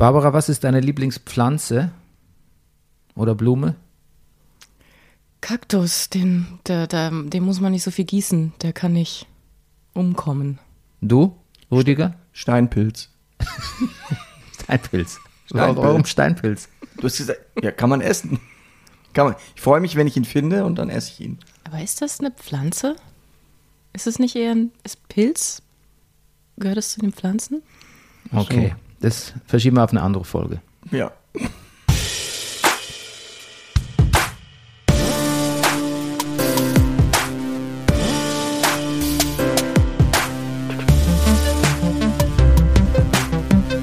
Barbara, was ist deine Lieblingspflanze oder Blume? Kaktus, den, der, der, den muss man nicht so viel gießen, der kann nicht umkommen. Du, Rüdiger? Steinpilz. Steinpilz. Steinpilz. Warum Steinpilz? Du hast gesagt, ja, kann man essen. Kann man. Ich freue mich, wenn ich ihn finde und dann esse ich ihn. Aber ist das eine Pflanze? Ist es nicht eher ein ist Pilz? Gehört es zu den Pflanzen? Okay, das verschieben wir auf eine andere Folge. Ja.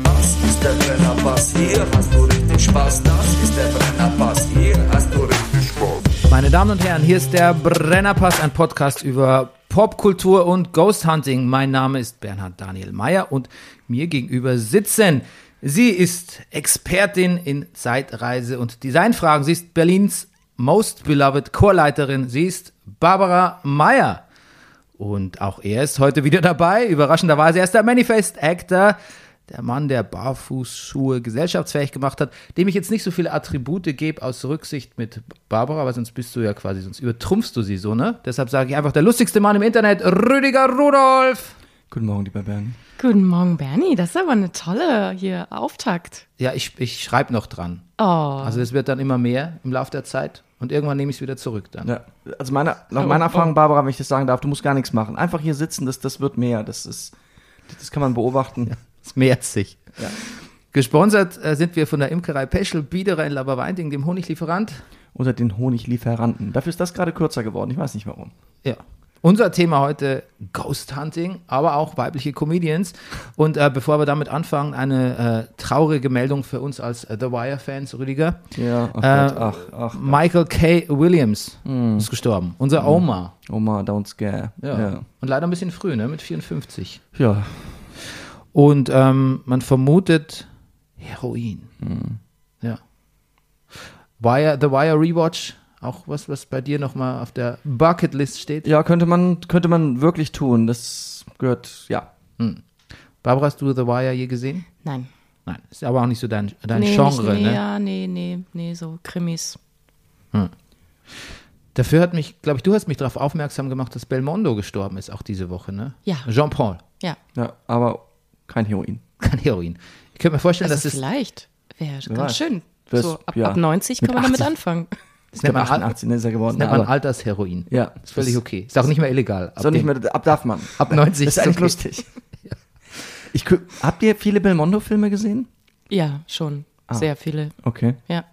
Das ist der Brennerpass, hier hast du richtig Spaß. Das ist der Brennerpass, hier hast du richtig Spaß. Meine Damen und Herren, hier ist der Brennerpass, ein Podcast über Popkultur und Ghost Hunting. Mein Name ist Bernhard Daniel Mayer und mir gegenüber sitzen. Sie ist Expertin in Zeitreise und Designfragen. Sie ist Berlins Most Beloved Chorleiterin. Sie ist Barbara Mayer. Und auch er ist heute wieder dabei. Überraschenderweise, er ist der Manifest Actor. Der Mann, der Barfußschuhe gesellschaftsfähig gemacht hat, dem ich jetzt nicht so viele Attribute gebe aus Rücksicht mit Barbara, weil sonst bist du ja quasi, sonst übertrumpfst du sie so, ne? Deshalb sage ich einfach der lustigste Mann im Internet, Rüdiger Rudolf. Guten Morgen, lieber Bernie. Guten Morgen, Bernie. Das ist aber eine tolle hier Auftakt. Ja, ich, ich schreibe noch dran. Oh, Also es wird dann immer mehr im Laufe der Zeit und irgendwann nehme ich es wieder zurück dann. Ja, also meine, nach Oh, meiner oh. Erfahrung, Barbara, wenn ich das sagen darf, du musst gar nichts machen. Einfach hier sitzen, das, das wird mehr. Das ist, das kann man beobachten. Es sich. Ja. Gesponsert äh, sind wir von der Imkerei Peschel Biederer in Laberweinting, dem Honiglieferant. Oder den Honiglieferanten. Dafür ist das gerade kürzer geworden. Ich weiß nicht warum. Ja. Unser Thema heute Ghost Hunting, aber auch weibliche Comedians. Und äh, bevor wir damit anfangen, eine äh, traurige Meldung für uns als äh, The Wire-Fans, Rüdiger. Ja, ach Äh, Gott, ach, ach. Michael K. Williams ist gestorben. Unser Oma. Oma, don't scare. Ja. Ja. Und leider ein bisschen früh, ne? Mit 54. ja. Und ähm, man vermutet Heroin. Ja. Wire, The Wire Rewatch, auch was, was bei dir nochmal auf der Bucketlist steht. Ja, könnte man, könnte man wirklich tun. Das gehört, ja. Barbara, hast du The Wire je gesehen? nein. Nein, ist aber auch nicht so dein, dein nee, Genre, nicht, nee, ne? Ja, nee, nee, nee, so Krimis. Dafür hat mich, glaube ich, du hast mich darauf aufmerksam gemacht, dass Belmondo gestorben ist, auch diese Woche, ne? Ja. Jean-Paul, Ja. Ja, aber kein Heroin. kein Heroin. Ich könnte mir vorstellen, Also dass es, vielleicht wäre ganz weiß. schön. Das- so ab, ja. ab 90 kann Mit man damit 80. anfangen. das nennt man, Al- 88 ist er geworden. das nennt man Altersheroin. Ja. Ist völlig okay. Ist auch nicht mehr illegal. Ab So nicht mehr, ab darf man. Ab 90 Das ist eigentlich okay. lustig. Ich, habt ihr viele Belmondo-Filme gesehen? Ja, schon. Ah. Sehr viele. Okay. Ja.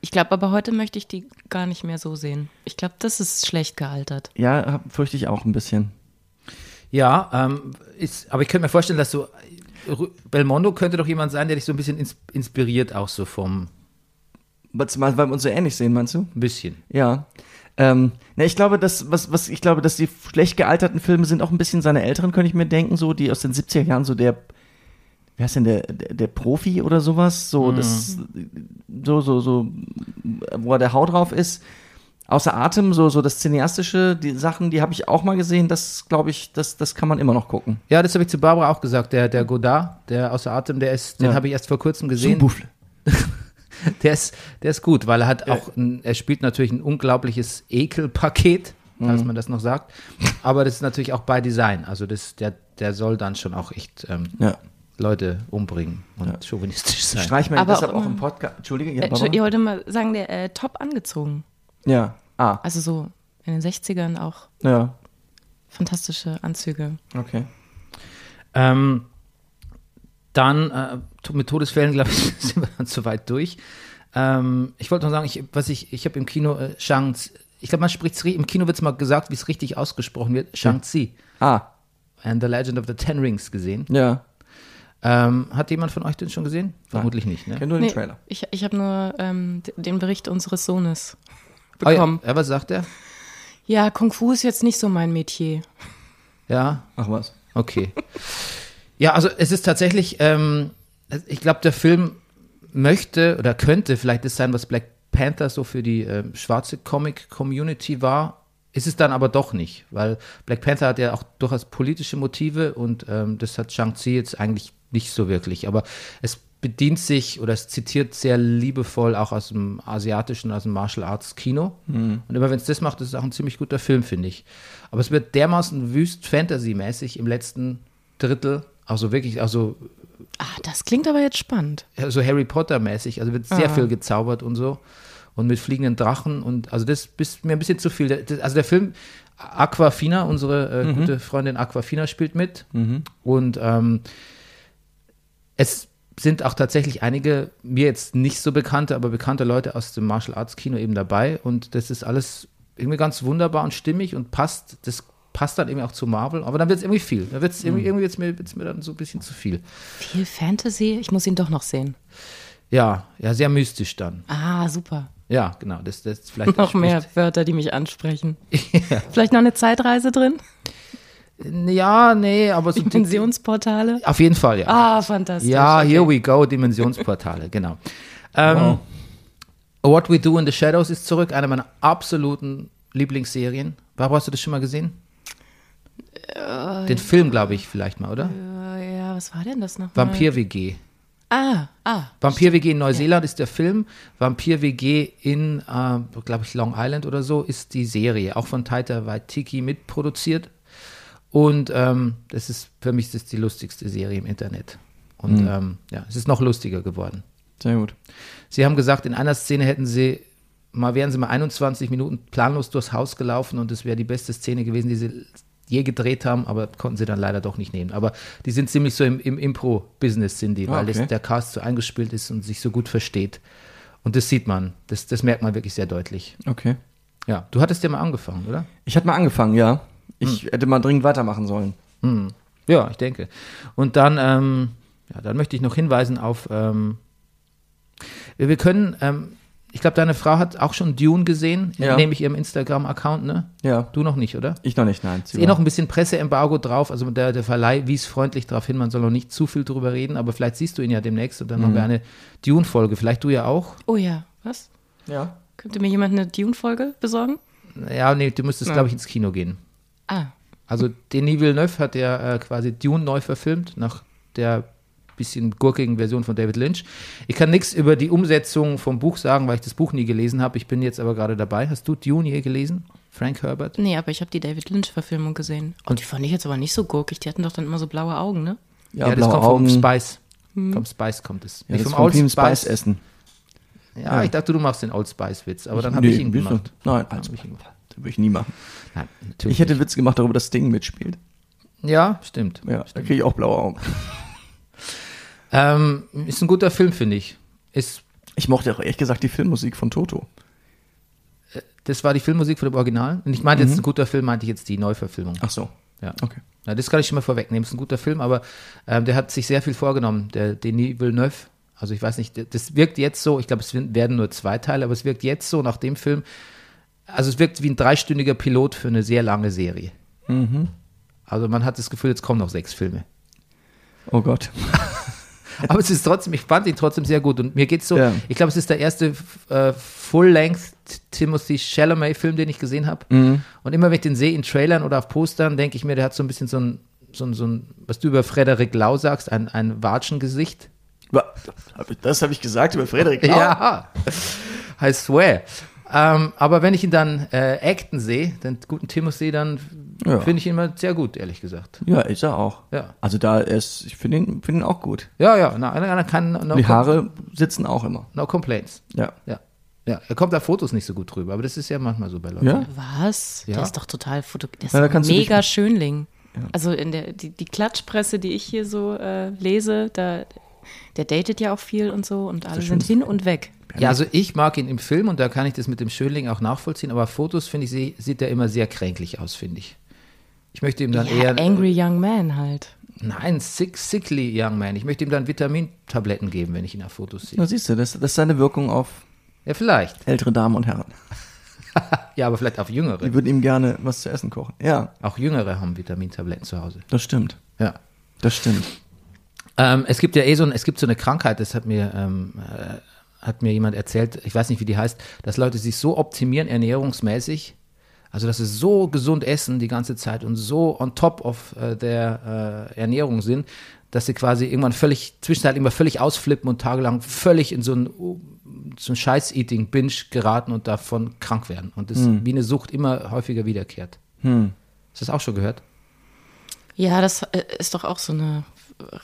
Ich glaube, aber heute möchte ich die gar nicht mehr so sehen. Ich glaube, das ist schlecht gealtert. Ja, fürchte ich auch ein bisschen. Ja, ähm, ist, aber ich könnte mir vorstellen, dass so Rü- Belmondo könnte doch jemand sein, der dich so ein bisschen ins, inspiriert, auch so vom weil wir uns so ähnlich sehen, meinst du? ein bisschen. Ja. Ähm, na, ich glaube, dass, was, was, ich glaube, dass die schlecht gealterten Filme sind auch ein bisschen seine älteren, könnte ich mir denken, so, die aus den 70er Jahren, so der, wer ist denn der, der, der Profi oder sowas, so, das, so, so, so, wo er der Hau drauf ist, außer Atem, so, so das Cineastische, die Sachen, die habe ich auch mal gesehen, das, glaube ich, das, das kann man immer noch gucken. Ja, das habe ich zu Barbara auch gesagt. Der, der Godard, der außer Atem, der ist, den Ja. habe ich erst vor kurzem gesehen. Der ist, der ist gut, weil er hat auch, ein, er spielt natürlich ein unglaubliches Ekelpaket, falls man das noch sagt. Aber das ist natürlich auch bei Design. Also das, der, der soll dann schon auch echt ähm, Ja. Leute umbringen und chauvinistisch sein. Streich mir deshalb auch im Podcast. Entschuldige, ja, Äh, ich wollte mal sagen, der äh, top angezogen. Ja. Ah, Also so in den 60ern auch ja. fantastische Anzüge. Okay. Ähm, dann äh, mit Todesfällen, glaube ich, sind wir dann soweit durch. Ähm, ich wollte noch sagen, ich, was ich, ich habe im Kino äh, Shang, ich glaube, man spricht im Kino wird es mal gesagt, wie es richtig ausgesprochen wird, Shang-Chi Ah, and the Legend of the Ten Rings gesehen. ja. Ähm, hat jemand von euch den schon gesehen? Vermutlich nicht, ne? Kenn nur den Trailer. ich ich habe nur ähm, den Bericht unseres Sohnes Oh, ja. bekommen. ja, was sagt er? ja. Kung Fu ist jetzt nicht so mein Metier. Ja, Ach was. Okay. Ja, also es ist tatsächlich, ähm, ich glaube, der Film möchte oder könnte vielleicht das sein, was Black Panther so für die ähm, schwarze Comic-Community war. Ist es dann aber doch nicht, weil Black Panther hat ja auch durchaus politische Motive und ähm, das hat Shang-Chi jetzt eigentlich nicht so wirklich. Aber es bedient sich oder es zitiert sehr liebevoll auch aus dem asiatischen, aus dem Martial Arts Kino. Und immer wenn es das macht, ist es auch ein ziemlich guter Film, finde ich. Aber es wird dermaßen wüst Fantasy-mäßig im letzten Drittel, also wirklich, also Ah, das klingt aber jetzt spannend. so Harry Potter-mäßig, also wird sehr viel gezaubert und so. Und mit fliegenden Drachen und also das ist mir ein bisschen zu viel. Das- Also der Film, Aquafina, unsere äh, gute Freundin Aquafina spielt mit. Und ähm, es sind auch tatsächlich einige, mir jetzt nicht so bekannte, aber bekannte Leute aus dem Martial Arts Kino eben dabei. Und das ist alles irgendwie ganz wunderbar und stimmig und passt. Das passt dann eben auch zu Marvel. Aber dann wird es irgendwie viel. Da wird's irgendwie, irgendwie wird's mir, wird's mir dann so ein bisschen zu viel. Viel Fantasy. Ich muss ihn doch noch sehen. Ja, ja, sehr mystisch dann. Ah, super. Ja, genau. Das, das vielleicht Noch mehr Wörter, die mich ansprechen. Vielleicht noch eine Zeitreise drin? Ja, nee, aber so Dimensionsportale? auf jeden Fall, ja. Ah, fantastisch. ja, okay. here we go, Dimensionsportale, genau. Ähm, What We Do in the Shadows ist zurück, eine meiner absoluten Lieblingsserien. Barbara, hast du das schon mal gesehen? Den Film, glaube ich, vielleicht mal, oder? Äh, Ja, was war denn das noch? Vampir-WG. Ah, ah. Vampir-WG in Neuseeland ist der Film. Vampir-WG in, äh, glaube ich, Long Island oder so ist die Serie. Auch von Taita Waititi mitproduziert. Und ähm, das ist für mich das die lustigste Serie im Internet. Und ähm, ja, es ist noch lustiger geworden. Sehr gut. Sie haben gesagt, in einer Szene hätten sie mal wären sie mal 21 Minuten planlos durchs Haus gelaufen und es wäre die beste Szene gewesen, die sie je gedreht haben, aber konnten sie dann leider doch nicht nehmen. Aber die sind ziemlich so im, im Impro-Business, sind die, Ah, weil das, okay. der Cast so eingespielt ist und sich so gut versteht. Und das sieht man, das, das merkt man wirklich sehr deutlich. Okay. Ja, du hattest ja mal angefangen, oder? Ich hatte mal angefangen, ja. Ich hätte mal dringend weitermachen sollen. Hm. Ja, ich denke. Und dann, ähm, ja, dann möchte ich noch hinweisen auf, ähm, wir wir können, ähm, ich glaube, deine Frau hat auch schon Dune gesehen, Ja. nehme ich ihrem Instagram-Account, ne? Ja. Du noch nicht, oder? Ich noch nicht, nein. Ist eh noch ein bisschen Presseembargo drauf, also der, der Verleih wies freundlich darauf hin, man soll noch nicht zu viel drüber reden, aber vielleicht siehst du ihn ja demnächst und dann haben wir eine Dune-Folge, vielleicht du ja auch. Oh ja, was? ja. Könnte mir jemand eine Dune-Folge besorgen? Ja, nee, du müsstest, Ja. glaube ich, ins Kino gehen. Ah, Also Denis Villeneuve hat ja äh, quasi Dune neu verfilmt, nach der bisschen gurkigen Version von David Lynch. Ich kann nichts über die Umsetzung vom Buch sagen, weil ich das Buch nie gelesen habe. Ich bin jetzt aber gerade dabei. Hast du Dune je gelesen? Frank Herbert? nee, aber ich habe die David Lynch-Verfilmung gesehen. Und die fand ich jetzt aber nicht so gurkig. Die hatten doch dann immer so blaue Augen, ne? Ja, das blaue kommt Augen. vom Spice. Vom Spice kommt es. Ja, Nicht das vom vom Team Spice essen. Ja, ich dachte, du machst den Old Spice-Witz, aber dann habe Nee, ich ihn gemacht. Nein, Dann also, hab ich ihn gemacht. Das würde ich nie machen. Nein. Ich hätte Witz gemacht darüber, dass Sting mitspielt. ja, stimmt. Ja, da kriege ich auch blaue Augen. Ähm, ist ein guter Film, finde ich. Ist Ich mochte auch ehrlich gesagt die Filmmusik von Toto. Das war die Filmmusik von dem Original. Und ich meinte jetzt ein guter Film, meinte ich jetzt die Neuverfilmung. Ach so. Ja. Okay. Na, das kann ich schon mal vorwegnehmen. Es ist ein guter Film, aber ähm, der hat sich sehr viel vorgenommen, der Denis Villeneuve. Also ich weiß nicht, das wirkt jetzt so, ich glaube, es werden nur zwei Teile, aber es wirkt jetzt so nach dem Film, also es wirkt wie ein dreistündiger Pilot für eine sehr lange Serie. Also man hat das Gefühl, jetzt kommen noch sechs Filme. Oh Gott. Aber es ist trotzdem, ich fand ihn trotzdem sehr gut. Und mir geht's so, Ja. ich glaube, es ist der erste äh, Full-Length Timothy Chalamet-Film, den ich gesehen habe. Mhm. Und immer wenn ich den sehe in Trailern oder auf Postern, denke ich mir, der hat so ein bisschen so ein, so ein, so ein was du über Frederik Lau sagst, ein, ein Watschengesicht. Wa- Das habe ich gesagt über Frederik Lau? Ja, I swear. Ähm, aber wenn ich ihn dann äh, acten sehe, den guten Timothy, dann Ja. finde ich ihn immer sehr gut, ehrlich gesagt. Ja, ist er auch. Ja. Also da ist, ich finde ihn, finde ihn auch gut. Ja, ja, na, na, na, kann, no, Die Haare sitzen auch immer. no complaints. Ja. Ja. Ja, er kommt auf Fotos nicht so gut drüber, aber das ist ja manchmal so bei Leuten. Ja? Was? Ja. Der ist doch total foto. Der ist Ja, da mega Schönling. Also in der die, die Klatschpresse, die ich hier so äh, lese, da der datet ja auch viel und so und alle sind hin und weg. Ja, also ich mag ihn im Film und da kann ich das mit dem Schönling auch nachvollziehen, aber auf Fotos, finde ich, sie- sieht er immer sehr kränklich aus, finde ich. Ich möchte ihm dann Ja, eher. Angry Young Man halt. Nein, sick, sickly young man. Ich möchte ihm dann Vitamintabletten geben, wenn ich ihn auf Fotos sehe. Na siehst du, das, das ist seine Wirkung auf Ja, vielleicht. ältere Damen und Herren. Ja, aber vielleicht auf Jüngere. Die würden ihm gerne was zu essen kochen. Ja, Auch Jüngere haben Vitamintabletten zu Hause. das stimmt. Ja. Das stimmt. Ähm, es gibt ja eh so, ein, es gibt so eine Krankheit, das hat mir, ähm, äh, hat mir jemand erzählt, ich weiß nicht, wie die heißt, dass Leute sich so optimieren ernährungsmäßig, also dass sie so gesund essen die ganze Zeit und so on top of äh, der äh, Ernährung sind, dass sie quasi irgendwann völlig, zwischenzeitlich immer völlig ausflippen und tagelang völlig in so ein, so ein Scheiß-Eating-Binge geraten und davon krank werden. Und das wie eine Sucht immer häufiger wiederkehrt. Hast du das auch schon gehört? Ja, das äh, ist doch auch so eine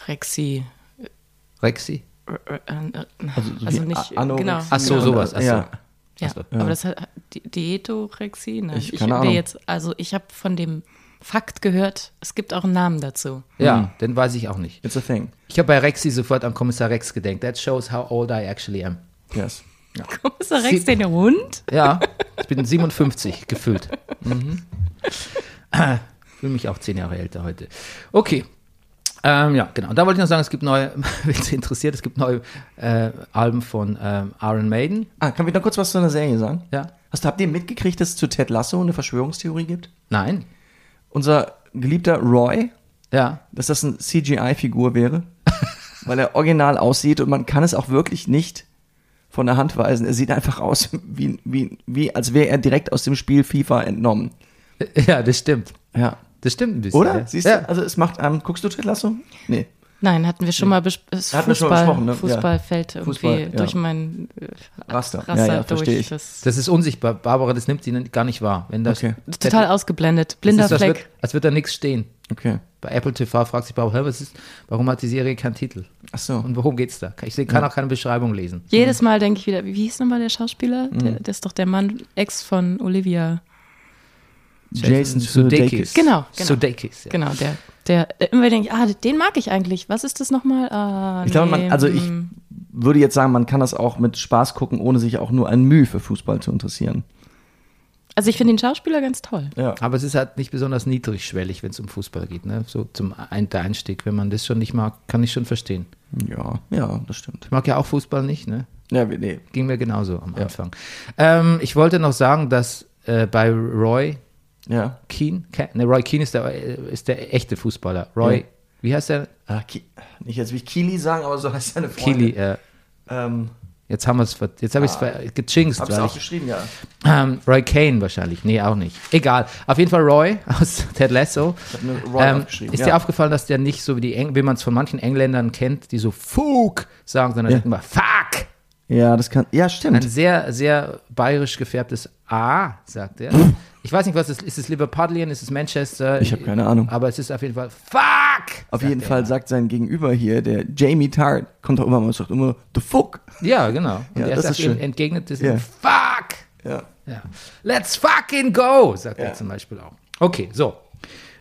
Rexi. Rexi? äh, äh, so Also wie nicht, Anorexie. genau. Ach so, Ja. sowas. Ach so. Ja. Ja, so. aber das hat Di- Diätorexie? Nein, Ich- ich keine Ahnung. jetzt, also ich habe von dem Fakt gehört, es gibt auch einen Namen dazu. Ja, den weiß ich auch nicht. It's a thing. Ich habe bei Rexi sofort an Kommissar Rex gedenkt. That shows how old I actually am. Yes. Kommissar Rex, den Hund? Ja, ich bin 57 gefühlt. Fühle mich auch zehn Jahre älter heute. Okay. Ähm, ja, genau. Da wollte ich noch sagen, es gibt neue, wenn Sie interessiert, es gibt neue äh, Alben von ähm, Iron Maiden. Ah, kann ich noch kurz was zu einer Serie sagen? Ja. Hast, habt ihr mitgekriegt, dass es zu Ted Lasso eine Verschwörungstheorie gibt? Nein. Unser geliebter Roy, Ja. dass das eine CGI-Figur wäre, weil er original aussieht und man kann es auch wirklich nicht von der Hand weisen. Er sieht einfach aus, wie, wie, wie als wäre er direkt aus dem Spiel FIFA entnommen. Ja, das stimmt. Ja. Das stimmt ein bisschen. Oder? Ja. Siehst ja. du? Also es macht, ähm, guckst du Ted Lasso? Nee. Nein, hatten wir schon mal besprochen. Hatten wir schon mal besprochen, ne? Ja. Fußball fällt irgendwie Fußball, ja. durch mein äh, Raster. Raster Ja, ja, durch. verstehe ich. Das Das ist unsichtbar. Barbara, das nimmt sie gar nicht wahr. Wenn das, Okay. total ausgeblendet. Blinder das ist, als, Fleck. wird, als wird da nichts stehen. Okay. Bei Apple TV fragt sich Barbara, was ist, warum hat die Serie keinen Titel? Ach so. Und worum geht's da? Ich kann auch keine Beschreibung lesen. Jedes Mal denke ich wieder, wie hieß nochmal der Schauspieler? Mhm. Der, der ist doch der Mann, Ex von Olivia. Jason Sudeikis. Genau, genau. Sudeikis, ja. Genau, der, der immer denkt, ah, den mag ich eigentlich. Was ist das nochmal? Ah, Ich glaube, nee, man, also ich hm. würde jetzt sagen, man kann das auch mit Spaß gucken, ohne sich auch nur ein Mühe für Fußball zu interessieren. Also ich finde den Schauspieler ganz toll. Ja. Aber es ist halt nicht besonders niedrigschwellig, wenn es um Fußball geht. Ne? So zum Ein der Einstieg, wenn man das schon nicht mag, kann ich schon verstehen. Ja, ja, das stimmt. Ich mag ja auch Fußball nicht, ne? Ja, wir- nee. Ging mir genauso am Anfang. Ähm, ich wollte noch sagen, dass äh, bei Roy Ja. Keane, Ke- ne, Roy Keane ist der, ist der echte Fußballer. Roy, Ja. wie heißt der? Ah, Ki nicht jetzt wie Kili sagen, aber so heißt seine Freundin. Kili. Äh, Ähm, jetzt haben wir es, jetzt habe ich es gejinxt. hab's auch ich- geschrieben, ja. Ähm, Roy Kane wahrscheinlich. Nee, auch nicht. Egal. Auf jeden Fall Roy aus Ted Lasso. Ich habe nur Roy Ähm, aufgeschrieben. ist ja. dir aufgefallen, dass der nicht so wie die Eng wie man es von manchen Engländern kennt, die so Fug sagen, sondern Ja. immer Fuck. ja, das kann. Ja, Ein stimmt. sehr, sehr bayerisch gefärbtes A, sagt er. Ich weiß nicht, was es ist. Ist es Liverpudlian? Ist es Manchester? Ich habe keine Ahnung. Aber es ist auf jeden Fall Fuck. Auf jeden Fall immer. sagt sein Gegenüber hier, der Jamie Tart, kommt auch immer mal und sagt immer, the fuck. Ja, genau. Und Ja, er das sagt ist schön. entgegnet es Ja. ihm, Fuck. Ja. Ja. Let's fucking go, sagt Ja. er zum Beispiel auch. Okay, so.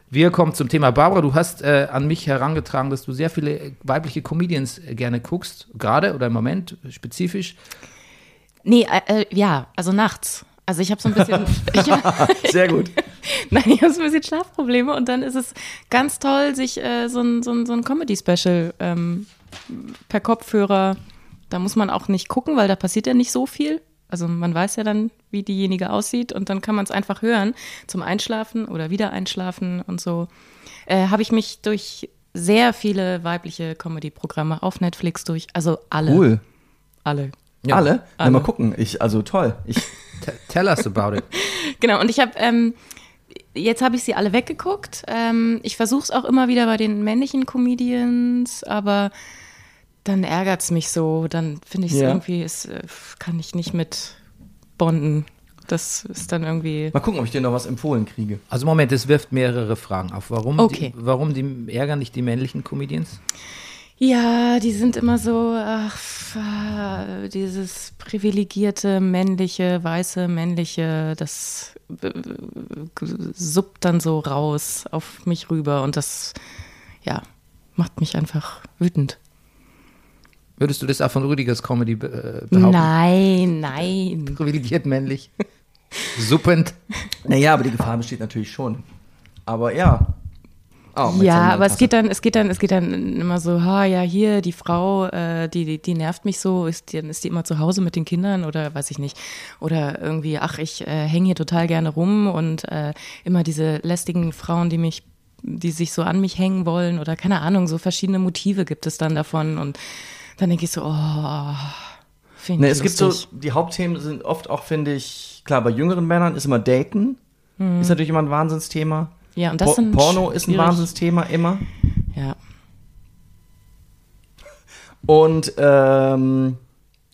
Wir kommen zum Thema Barbara. Du hast äh, an mich herangetragen, dass du sehr viele äh, weibliche Comedians äh, gerne guckst, gerade oder im Moment spezifisch. Nee, äh, äh, ja, also nachts. Also ich habe so ein bisschen, ich, Sehr gut. nein, ich habe so ein bisschen Schlafprobleme und dann ist es ganz toll, sich äh, so ein, so ein, so ein Comedy-Special ähm, per Kopfhörer, da muss man auch nicht gucken, weil da passiert ja nicht so viel. Also man weiß ja dann, wie diejenige aussieht und dann kann man es einfach hören zum Einschlafen oder wieder einschlafen und so. Äh, habe ich mich durch sehr viele weibliche Comedy-Programme auf Netflix durch, also alle, Cool. alle. Ja. Alle? Na, Alle. mal gucken. Ich, also toll. Ich, tell us about it. Genau, und ich habe, ähm, jetzt habe ich sie alle weggeguckt. Ähm, ich versuche es auch immer wieder bei den männlichen Comedians, aber dann ärgert es mich so. Dann finde ich es Ja. irgendwie, es äh, kann ich nicht mit bonden. Das ist dann irgendwie. mal gucken, ob ich dir noch was empfohlen kriege. Also Moment, es wirft mehrere Fragen auf. Warum, Okay. die, warum die ärgern dich die männlichen Comedians? Ja, die sind immer so, ach, äh, dieses privilegierte, männliche, weiße, männliche, das äh, suppt dann so raus auf mich rüber und das, ja, macht mich einfach wütend. Würdest du das auch von Rüdigers Comedy äh, behaupten? Nein, nein. Privilegiert männlich. Suppend. Naja, aber die Gefahr besteht natürlich schon. Aber ja. Oh, Ja, aber es Tasse. geht dann, es geht dann, es geht dann immer so, ha, ja, hier, die Frau, äh, die, die, die nervt mich so, ist die, ist die immer zu Hause mit den Kindern oder weiß ich nicht. Oder irgendwie, ach, ich äh, hänge hier total gerne rum und äh, immer diese lästigen Frauen, die mich, die sich so an mich hängen wollen oder keine Ahnung, so verschiedene Motive gibt es dann davon und dann denke ich so, oh, finde Ne, ich es gibt so, die Hauptthemen sind oft auch, finde ich, klar, bei jüngeren Männern ist immer Daten. Ist natürlich immer ein Wahnsinnsthema. Ja, und das Po sind Porno ist ein. Wahnsinnsthema immer. Ja. Und ähm,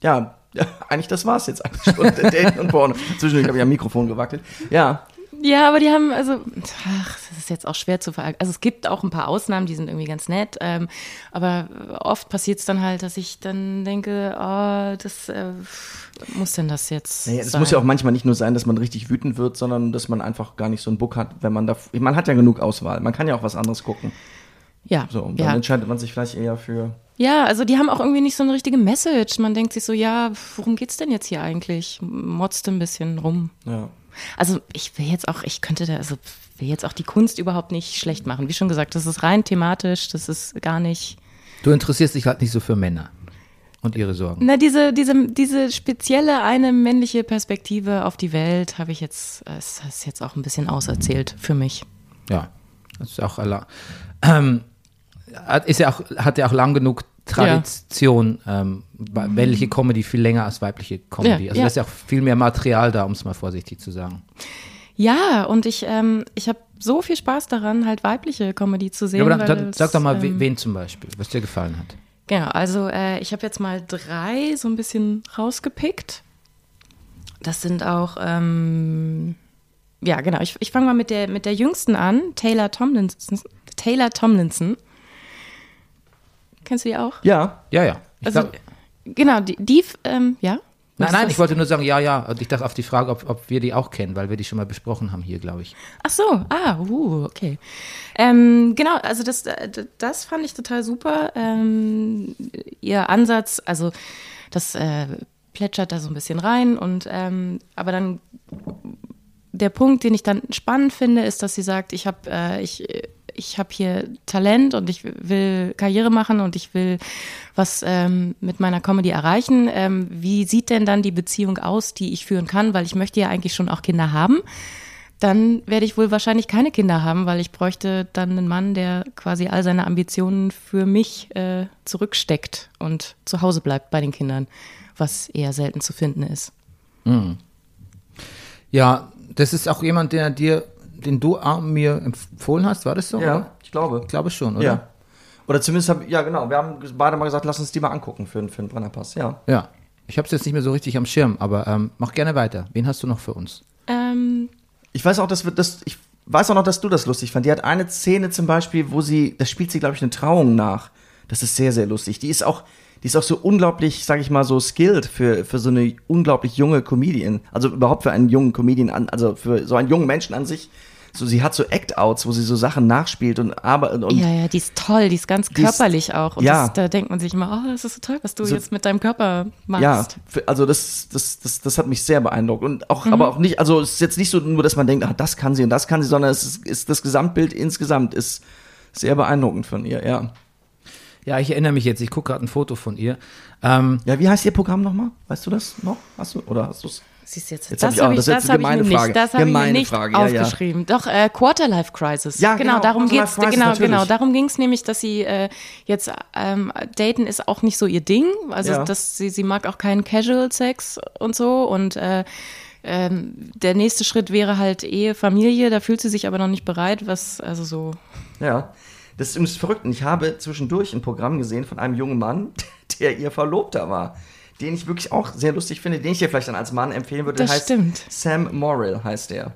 ja, eigentlich das war's jetzt eigentlich schon. Dating und Porno. Zwischendurch habe ich am Mikrofon gewackelt. Ja, Ja, aber die haben, also, ach, ist jetzt auch schwer zu ver. Also es gibt auch ein paar Ausnahmen, die sind irgendwie ganz nett. Ähm, aber oft passiert es dann halt, dass ich dann denke, oh, das äh, muss denn das jetzt. Naja, es muss ja auch manchmal nicht nur sein, dass man richtig wütend wird, sondern dass man einfach gar nicht so einen Bock hat, wenn man da. Man hat ja genug Auswahl. Man kann ja auch was anderes gucken. Ja, So, und dann ja. entscheidet man sich vielleicht eher für. ja, also die haben auch irgendwie nicht so eine richtige Message. Man denkt sich so, ja, worum geht's denn jetzt hier eigentlich? Motzt ein bisschen rum. Ja. Also ich will jetzt auch, ich könnte da, also will jetzt auch die Kunst überhaupt nicht schlecht machen. Wie schon gesagt, das ist rein thematisch, das ist gar nicht. Du interessierst dich halt nicht so für Männer und ihre Sorgen. Na, diese, diese, diese spezielle eine männliche Perspektive auf die Welt habe ich jetzt, es ist jetzt auch ein bisschen auserzählt für mich. Ja, das ist auch ähm, hat- ist ja auch, hat ja auch lang genug Tradition, ähm, bei- männliche Comedy viel länger als weibliche Comedy. Ja, also ja. da ist ja auch viel mehr Material da, um es mal vorsichtig zu sagen. Ja, und ich, ähm, ich habe so viel Spaß daran, halt weibliche Comedy zu sehen. Ja, aber dann, es, sag doch mal, ähm, wen zum Beispiel, was dir gefallen hat. Genau, also äh, ich habe jetzt mal drei so ein bisschen rausgepickt. Das sind auch, ähm, ja genau, ich, ich fange mal mit der, mit der jüngsten an, Taylor Tomlinson. Taylor Tomlinson. Kennst du die auch? Ja, Ja, ja. Ich Also, glaub- genau, die, die ähm, ja. Nein, nein, ich wollte nur sagen, ja, ja. Und ich dachte auf die Frage, ob, ob wir die auch kennen, weil wir die schon mal besprochen haben hier, glaube ich. Ach so, ah, uh, okay. Ähm, genau, also das, äh, das fand ich total super. Ähm, ihr Ansatz, also das äh, plätschert da so ein bisschen rein und ähm, aber dann der Punkt, den ich dann spannend finde, ist, dass sie sagt, ich habe äh, ich ich habe hier Talent und ich will Karriere machen und ich will was ähm, mit meiner Comedy erreichen. Ähm, wie sieht denn dann die Beziehung aus, die ich führen kann? Weil ich möchte ja eigentlich schon auch Kinder haben. Dann werde ich wohl wahrscheinlich keine Kinder haben, weil ich bräuchte dann einen Mann, der quasi all seine Ambitionen für mich äh, zurücksteckt und zu Hause bleibt bei den Kindern, was eher selten zu finden ist. Ja, das ist auch jemand, der dir, den du äh, mir empfohlen hast, war das so? ja, oder? ich glaube. Ich glaube schon, oder? Ja. Oder zumindest habe ja genau, wir haben beide mal gesagt, lass uns die mal angucken für, für den Brennerpass. Ja. Ja. Ich habe es jetzt nicht mehr so richtig am Schirm, aber ähm, mach gerne weiter. Wen hast du noch für uns? Ähm, Ich weiß auch, dass wir das, ich weiß auch noch, dass du das lustig fand. Die hat eine Szene zum Beispiel, wo sie, da spielt sie, glaube ich, eine Trauung nach. Das ist sehr, sehr lustig. Die ist auch, die ist auch so unglaublich, sage ich mal, so skilled für, für so eine unglaublich junge Comedian. Also überhaupt für einen jungen Comedian an, also für so einen jungen Menschen an sich. So, sie hat so Act-Outs, wo sie so Sachen nachspielt und arbeitet und ja, ja, die ist toll, die ist ganz Die ist- körperlich auch. Und ja. das, da denkt man sich immer, oh, das ist so toll, was du So- jetzt mit deinem Körper machst. Ja, also das, das, das, das hat mich sehr beeindruckt. Und auch, Mhm. aber auch nicht, also es ist jetzt nicht so nur, dass man denkt, ah, das kann sie und das kann sie, sondern es ist, ist das Gesamtbild insgesamt ist sehr beeindruckend von ihr, ja. Ja, ich erinnere mich jetzt, ich gucke gerade ein Foto von ihr. Ähm, Ja, wie heißt ihr Programm nochmal? Weißt du das noch? Hast du, oder hast du es? Siehst du jetzt, Jetzt das ich auch- habe ich, das ist jetzt das hab ich mir Frage. nicht, das habe ich mir nicht Frage, ja, ja. aufgeschrieben. Doch, äh, Quarterlife Crisis. Ja, genau, darum Quarterlife geht's. Crisis, genau, natürlich. genau. Darum ging es nämlich, dass sie äh, jetzt ähm, daten ist auch nicht so ihr Ding. Also Ja. dass sie, sie mag auch keinen Casual Sex und so und äh, ähm, der nächste Schritt wäre halt Ehe, Familie. Da fühlt sie sich aber noch nicht bereit, was also so. Ja. Das ist verrückt. Und ich habe zwischendurch ein Programm gesehen von einem jungen Mann, der ihr Verlobter war. Den ich wirklich auch sehr lustig finde, den ich dir vielleicht dann als Mann empfehlen würde. Das der heißt stimmt. Sam Morrill heißt der.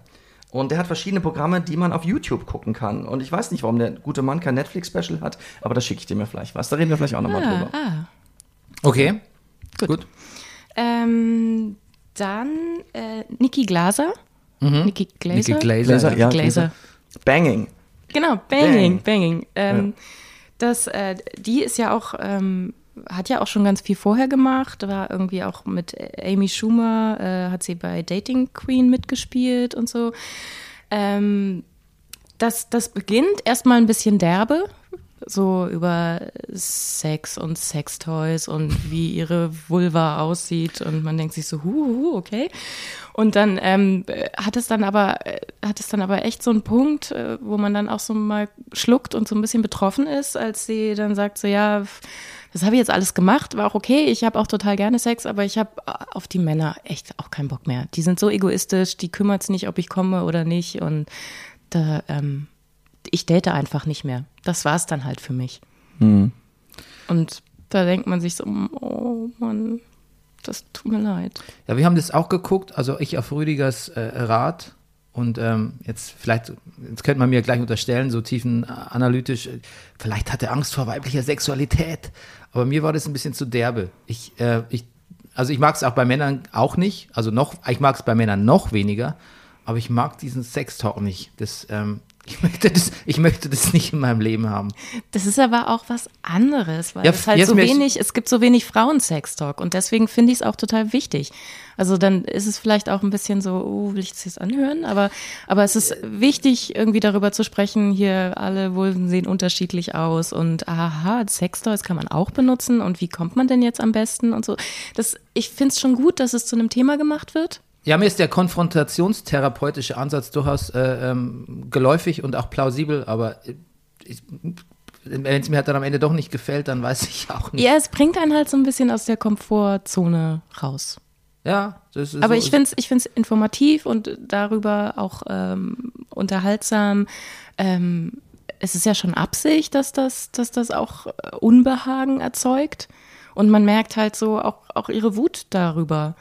Und der hat verschiedene Programme, die man auf YouTube gucken kann. Und ich weiß nicht, warum der gute Mann kein Netflix-Special hat, aber da schicke ich dir mir vielleicht was. Da reden wir vielleicht auch nochmal Ah, drüber. ah. okay. Gut. Gut. Ähm, dann äh, Niki Glaser. Niki Glaser. Niki Glaser. Glaser, ja, Glaser. Banging. Genau, Banging, Bang. Banging. Ähm, Das, äh, die ist ja auch, ähm, hat ja auch schon ganz viel vorher gemacht, war irgendwie auch mit Amy Schumer, äh, hat sie bei Dating Queen mitgespielt und so. Ähm, das, das beginnt erstmal ein bisschen derbe, so über Sex und Sextoys und wie ihre Vulva aussieht und man denkt sich so, hu, hu okay. Und dann ähm, hat es dann aber äh, hat es dann aber echt so einen Punkt, äh, wo man dann auch so mal schluckt und so ein bisschen betroffen ist, als sie dann sagt so ja, das habe ich jetzt alles gemacht, war auch okay. Ich habe auch total gerne Sex, aber ich habe auf die Männer echt auch keinen Bock mehr. Die sind so egoistisch, die kümmert es nicht, ob ich komme oder nicht und da ähm, ich date einfach nicht mehr. Das war es dann halt für mich. Und Da denkt man sich so, oh Mann, das tut mir leid. Ja, wir haben das auch geguckt, also ich auf Rüdigers äh, Rat. Und ähm, jetzt vielleicht, jetzt könnte man mir gleich unterstellen, so tiefenanalytisch, äh, vielleicht hat er Angst vor weiblicher Sexualität. Aber mir war das ein bisschen zu derbe. Ich, äh, ich, also ich mag es auch bei Männern auch nicht. Also noch, ich mag es bei Männern noch weniger. Aber ich mag diesen Sextalk nicht. Das, ähm, ich möchte das, ich möchte das nicht in meinem Leben haben. Das ist aber auch was anderes, weil Ja, es halt so wenig, es gibt so wenig Frauensex-Talk und deswegen finde ich es auch total wichtig. Also dann ist es vielleicht auch ein bisschen so, oh, will ich das jetzt anhören? Aber, aber es ist wichtig, irgendwie darüber zu sprechen, hier alle Vulven sehen unterschiedlich aus und aha, Sextoys kann man auch benutzen und wie kommt man denn jetzt am besten und so. Das, ich finde es schon gut, dass es zu einem Thema gemacht wird. Ja, mir ist der konfrontationstherapeutische Ansatz durchaus äh, ähm, geläufig und auch plausibel, aber wenn es mir halt dann am Ende doch nicht gefällt, dann weiß ich auch nicht. Ja, es bringt einen halt so ein bisschen aus der Komfortzone raus. Ja, das ist Aber so, ich finde es ich find's informativ und darüber auch ähm, unterhaltsam. Ähm, es ist ja schon Absicht, dass das, dass das auch äh, Unbehagen erzeugt. Und man merkt halt so auch, auch ihre Wut darüber,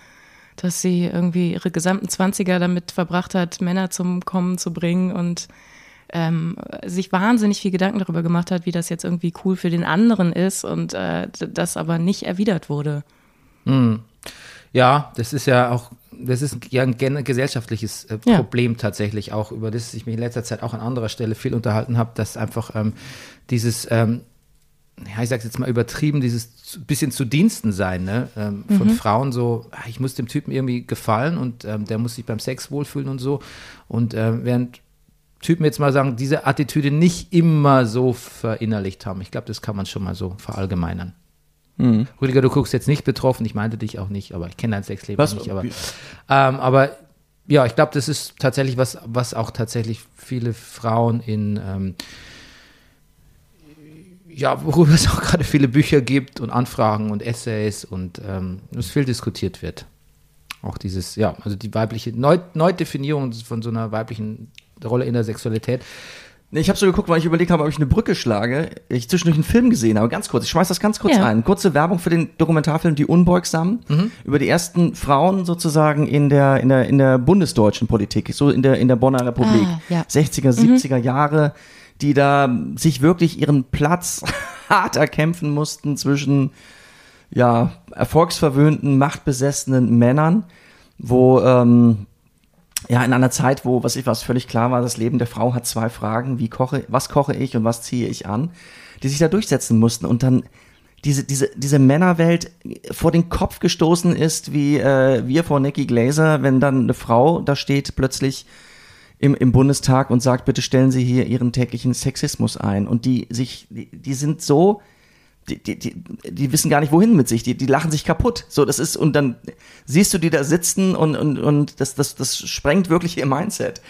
dass sie irgendwie ihre gesamten Zwanziger damit verbracht hat, Männer zum Kommen zu bringen und ähm, sich wahnsinnig viel Gedanken darüber gemacht hat, wie das jetzt irgendwie cool für den anderen ist und äh, das aber nicht erwidert wurde. Ja, das ist ja auch, das ist ja ein gesellschaftliches äh, Ja. Problem tatsächlich auch, über das ich mich in letzter Zeit auch an anderer Stelle viel unterhalten habe, dass einfach ähm, dieses, ähm, ja, ich sag's jetzt mal übertrieben, dieses bisschen zu Diensten sein, ne, ähm, von Mhm. Frauen so, ah, ich muss dem Typen irgendwie gefallen und ähm, der muss sich beim Sex wohlfühlen und so. Und ähm, während Typen jetzt mal sagen, diese Attitüde nicht immer so verinnerlicht haben. Ich glaube, das kann man schon mal so verallgemeinern. Rüdiger, du guckst jetzt nicht betroffen, ich meinte dich auch nicht, aber ich kenne dein Sexleben Was- nicht. Aber, ähm, aber ja, ich glaube, das ist tatsächlich was, was auch tatsächlich viele Frauen in, ähm, ja, worüber es auch gerade viele Bücher gibt und Anfragen und Essays und ähm, es viel diskutiert wird. Auch dieses, ja, also die weibliche Neu Neudefinierung von so einer weiblichen Rolle in der Sexualität. Ich habe so geguckt, weil ich überlegt habe, ob ich eine Brücke schlage. Ich zwischendurch einen Film gesehen habe, ganz kurz. Ich schmeiß das ganz kurz Ja. ein. Kurze Werbung für den Dokumentarfilm Die Unbeugsamen über die ersten Frauen sozusagen in der in der in der bundesdeutschen Politik, so in der in der Bonner Republik, Ah, ja. 60er, 70er Jahre, die da sich wirklich ihren Platz hart erkämpfen mussten zwischen ja erfolgsverwöhnten, machtbesessenen Männern, wo ähm, ja, in einer Zeit, wo, was ich was völlig klar war, das Leben der Frau hat zwei Fragen, wie koche, was koche ich und was ziehe ich an, die sich da durchsetzen mussten und dann diese, diese, diese Männerwelt vor den Kopf gestoßen ist, wie äh, wir vor Nikki Glaser, wenn dann eine Frau da steht plötzlich im, im Bundestag und sagt, bitte stellen Sie hier Ihren täglichen Sexismus ein. Und die sich, die, die sind so, die, die, die, die wissen gar nicht, wohin mit sich. Die, die lachen sich kaputt. So, das ist, und dann siehst du die da sitzen und, und, und das, das, das sprengt wirklich ihr Mindset.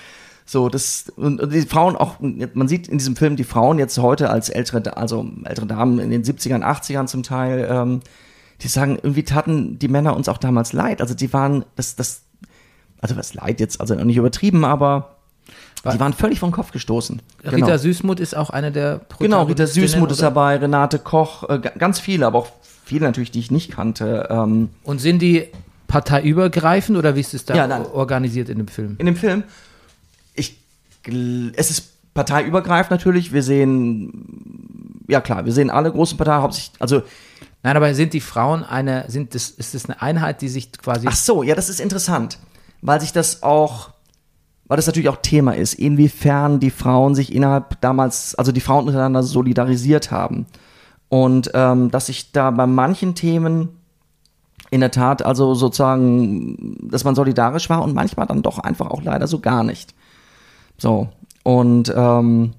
So, das, und, und die Frauen auch, man sieht in diesem Film die Frauen jetzt heute als ältere, also ältere Damen in den 70ern, 80ern zum Teil, ähm, die sagen, irgendwie taten die Männer uns auch damals leid. Also die waren, das, das, also was leid jetzt, also nicht übertrieben, aber die waren völlig vom Kopf gestoßen. Rita Süßmuth ist auch eine der Genau, Rita Süßmuth ist oder? dabei, Renate Koch, äh, ga- ganz viele, aber auch viele natürlich, die ich nicht kannte. Ähm, Und sind die parteiübergreifend oder wie ist es da Ja, nein. organisiert in dem Film? in dem Film, ich, es ist parteiübergreifend natürlich. Wir sehen, ja klar, wir sehen alle großen Parteien, hauptsächlich, also, Nein, aber sind die Frauen eine, sind das, ist das eine Einheit, die sich quasi. ach so, ja, das ist interessant, weil sich das auch, weil das natürlich auch Thema ist, inwiefern die Frauen sich innerhalb damals, also die Frauen untereinander solidarisiert haben. Und ähm, dass sich da bei manchen Themen in der Tat also sozusagen, dass man solidarisch war und manchmal dann doch einfach auch leider so gar nicht. So. Und ähm,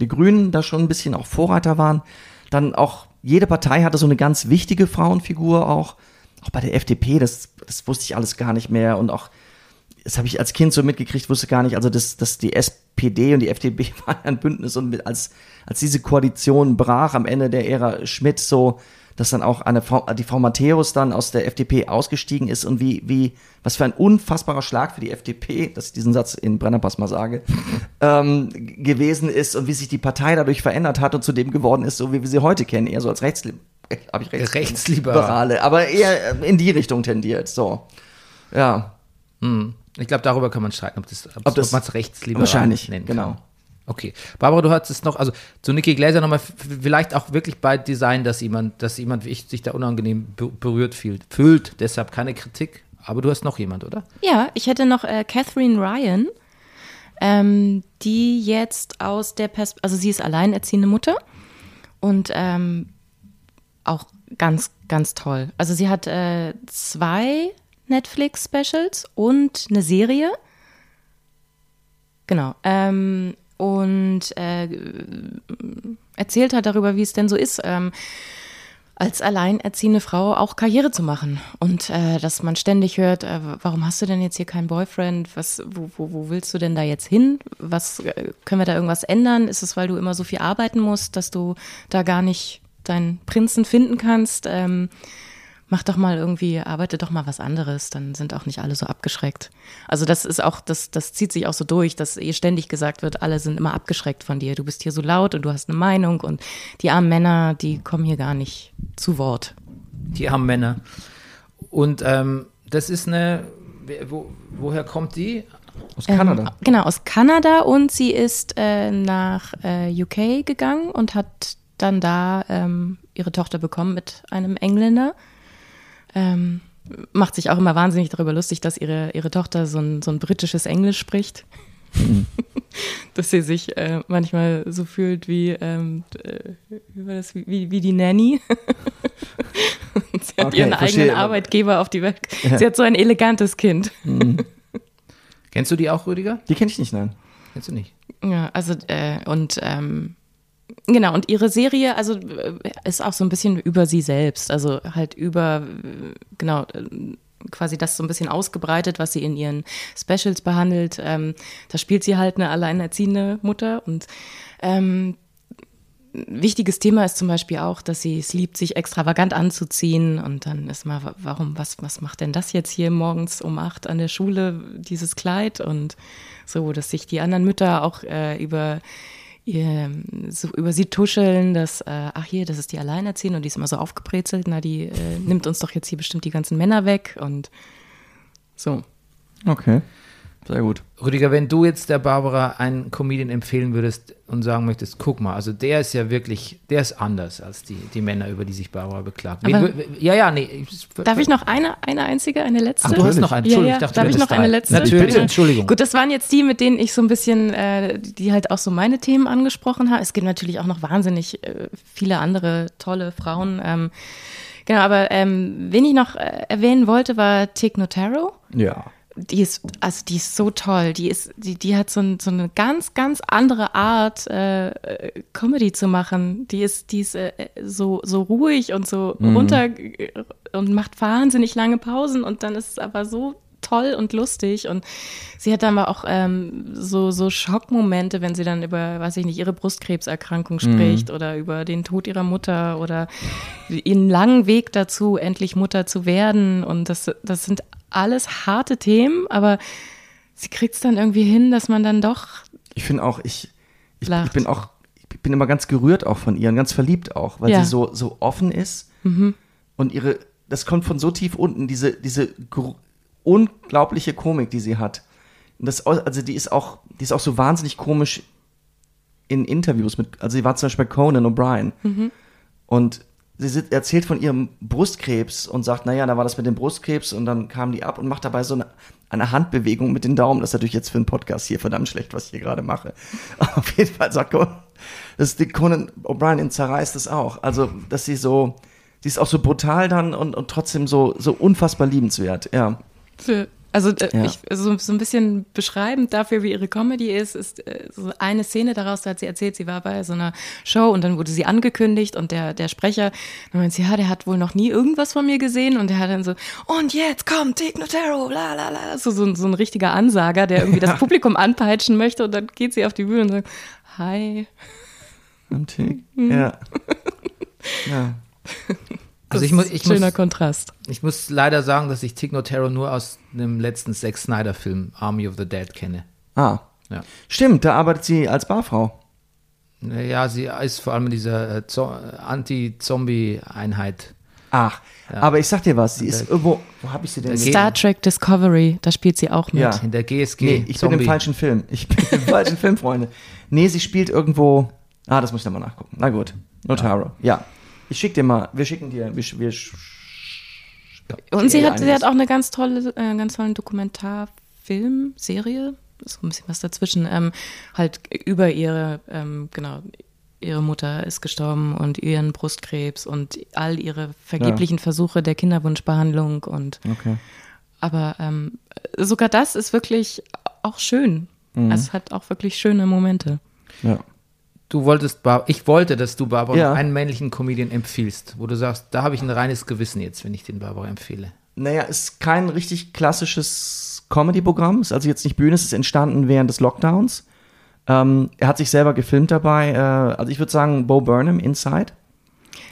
die Grünen da schon ein bisschen auch Vorreiter waren. Dann auch, jede Partei hatte so eine ganz wichtige Frauenfigur auch. Auch bei der FDP, das, das wusste ich alles gar nicht mehr. Und auch, das habe ich als Kind so mitgekriegt, wusste gar nicht, also dass, dass die SPD und die FDP waren ein Bündnis und mit, als, als diese Koalition brach am Ende der Ära Schmidt so, dass dann auch eine Frau, die Frau Matthäus dann aus der FDP ausgestiegen ist und wie, wie, was für ein unfassbarer Schlag für die FDP, dass ich diesen Satz in Brennerpass mal sage, ähm, gewesen ist und wie sich die Partei dadurch verändert hat und zu dem geworden ist, so wie wir sie heute kennen, eher so als rechts, habe ich rechts, Rechtsliberal. Liberale, aber eher in die Richtung tendiert. So. Ja. Hm. Ich glaube, darüber kann man streiten, ob, das, ob, Ob das- ob man es rechtsliberal Wahrscheinlich, nennen genau. kann. Okay. Barbara, du hattest noch, also zu Nikki Glaser nochmal, vielleicht auch wirklich bei Design, dass jemand, dass jemand wie ich sich da unangenehm be- berührt fühlt. Fühlt, deshalb keine Kritik. Aber du hast noch jemand, oder? Ja, ich hätte noch äh, Catherine Ryan, ähm, die jetzt aus der Pers also sie ist alleinerziehende Mutter und ähm, auch ganz, ganz toll. Also sie hat äh, zwei Netflix-Specials und eine Serie. Genau. Ähm, und äh, erzählt hat darüber, wie es denn so ist, ähm, als alleinerziehende Frau auch Karriere zu machen. Und äh, dass man ständig hört, äh, warum hast du denn jetzt hier keinen Boyfriend? Was, wo, wo, wo willst du denn da jetzt hin? Was äh, können wir da irgendwas ändern? Ist es, weil du immer so viel arbeiten musst, dass du da gar nicht deinen Prinzen finden kannst? Ähm, mach doch mal irgendwie, arbeite doch mal was anderes, dann sind auch nicht alle so abgeschreckt. Also das ist auch, das, das zieht sich auch so durch, dass ihr ständig gesagt wird, alle sind immer abgeschreckt von dir. Du bist hier so laut und du hast eine Meinung und die armen Männer, die kommen hier gar nicht zu Wort. Die armen Männer. Und ähm, das ist eine, wo, woher kommt die? Aus Kanada. Ähm, genau, aus Kanada und sie ist äh, nach äh, UK gegangen und hat dann da ähm, ihre Tochter bekommen mit einem Engländer. Ähm, macht sich auch immer wahnsinnig darüber lustig, dass ihre, ihre Tochter so ein, so ein britisches Englisch spricht. dass sie sich äh, manchmal so fühlt wie, ähm, äh, wie, war das, wie, wie die Nanny. Sie hat Okay, ihren verstehe. eigenen Arbeitgeber auf die Welt. Sie hat so ein elegantes Kind. Kennst du die auch, Rüdiger? Die kenne ich nicht, nein. Kennst du nicht? Ja, also äh, und ähm, genau, und ihre Serie, also äh, ist auch so ein bisschen über sie selbst, also halt über, äh, genau, äh, quasi das so ein bisschen ausgebreitet, was sie in ihren Specials behandelt. Ähm, da spielt sie halt eine alleinerziehende Mutter und ähm, wichtiges Thema ist zum Beispiel auch, dass sie es liebt, sich extravagant anzuziehen. Und dann ist mal, wa- warum, was, was macht denn das jetzt hier morgens um acht an der Schule, dieses Kleid? Und so, dass sich die anderen Mütter auch äh, über, ihr, so über sie tuscheln, dass, äh, ach hier, das ist die Alleinerziehende und die ist immer so aufgebrezelt, na, die äh, nimmt uns doch jetzt hier bestimmt die ganzen Männer weg und so. Okay. Sehr gut. Rüdiger, wenn du jetzt der Barbara einen Comedian empfehlen würdest und sagen möchtest, guck mal, also der ist ja wirklich, der ist anders als die, die Männer, über die sich Barbara beklagt. Wen ja, ja, nee. Darf ich noch eine, eine einzige, eine letzte? Ach, du hast noch einen. Ja, Entschuldigung, ja. ich dachte, Darf du ich noch eine letzte? Natürlich, Bitte. Entschuldigung. Gut, das waren jetzt die, mit denen ich so ein bisschen, äh, die halt auch so meine Themen angesprochen habe. Es gibt natürlich auch noch wahnsinnig äh, viele andere tolle Frauen. Ähm, genau, aber ähm, wen ich noch äh, erwähnen wollte, war Tig Notaro. Ja. Die ist, also die ist so toll. Die ist, die, die hat so, ein, so eine ganz, ganz andere Art, äh, Comedy zu machen. Die ist, die ist äh, so, so ruhig und so runter äh, und macht wahnsinnig lange Pausen und dann ist es aber so toll und lustig und sie hat dann aber auch ähm, so, so Schockmomente, wenn sie dann über, weiß ich nicht, ihre Brustkrebserkrankung spricht oder über den Tod ihrer Mutter oder ihren langen Weg dazu, endlich Mutter zu werden und das, das sind alles harte Themen, aber sie kriegt es dann irgendwie hin, dass man dann doch Ich finde auch, ich, ich, ich bin auch, ich bin immer ganz gerührt auch von ihr und ganz verliebt auch, weil Ja. Mhm. sie so, so offen ist und ihre, das kommt von so tief unten, diese, diese unglaubliche Komik, die sie hat. Und das, also die ist auch, die ist auch so wahnsinnig komisch in Interviews mit, also sie war zum Beispiel bei Conan O'Brien und sie erzählt von ihrem Brustkrebs und sagt, naja, da war das mit dem Brustkrebs und dann kam die ab und macht dabei so eine, eine Handbewegung mit den Daumen. Das ist natürlich jetzt für einen Podcast hier verdammt schlecht, was ich hier gerade mache. Auf jeden Fall sagt Conan, das ist die Conan O'Brien in zerreißt es auch. Also, dass sie so, sie ist auch so brutal dann und, und trotzdem so, so unfassbar liebenswert, ja. Für, also äh, Ja. ich, so, so ein bisschen beschreibend dafür, wie ihre Comedy ist, ist äh, so eine Szene daraus, da hat sie erzählt, sie war bei so einer Show und dann wurde sie angekündigt und der, der Sprecher, dann meint sie, ja, der hat wohl noch nie irgendwas von mir gesehen und der hat dann so, und jetzt kommt Tig Notaro, la la la, so, so, ein- so ein richtiger Ansager, der irgendwie das Publikum anpeitschen möchte und dann geht sie auf die Bühne und sagt, hi. Am Tick. Mhm. Ja. ja. Also Das ich muss, ist ich, ein schöner muss, Kontrast. ich muss leider sagen, dass ich Tig Notaro nur aus dem letzten Zack Snyder-Film Army of the Dead kenne. Ah. Ja. Stimmt, da arbeitet sie als Barfrau. Ja, sie ist vor allem in dieser äh, Zo- Anti-Zombie-Einheit. Ach, Ja. aber ich sag dir was, sie ist irgendwo, wo habe ich sie denn? Star Trek Discovery, da spielt sie auch mit. Ja. In der GSG. Nee, ich bin im falschen Film. Ich bin im falschen Film, Freunde. Nee, sie spielt irgendwo. Ah, das muss ich dann mal nachgucken. Na gut. Notaro. Ja. Ich schick dir mal. Wir schicken dir. Wir, wir, Und sie Ja, hat, sie hat auch eine ganz tolle, äh, ganz tollen Dokumentarfilm, Serie, so ein bisschen was dazwischen, ähm, halt über ihre, ähm, genau, ihre Mutter ist gestorben und ihren Brustkrebs und all ihre vergeblichen Versuche der Kinderwunschbehandlung und okay. aber ähm, sogar das ist wirklich auch schön. Mhm. Es hat auch wirklich schöne Momente. Ja. Du wolltest, Bar ich wollte, dass du Barbara Ja. einen männlichen Comedian empfiehlst, wo du sagst, da habe ich ein reines Gewissen jetzt, wenn ich den Barbara empfehle. Naja, ist kein richtig klassisches Comedy-Programm. Ist also jetzt nicht Bühne, es ist entstanden während des Lockdowns. Ähm, er hat sich selber gefilmt dabei. Äh, also ich würde sagen, Bo Burnham, Inside.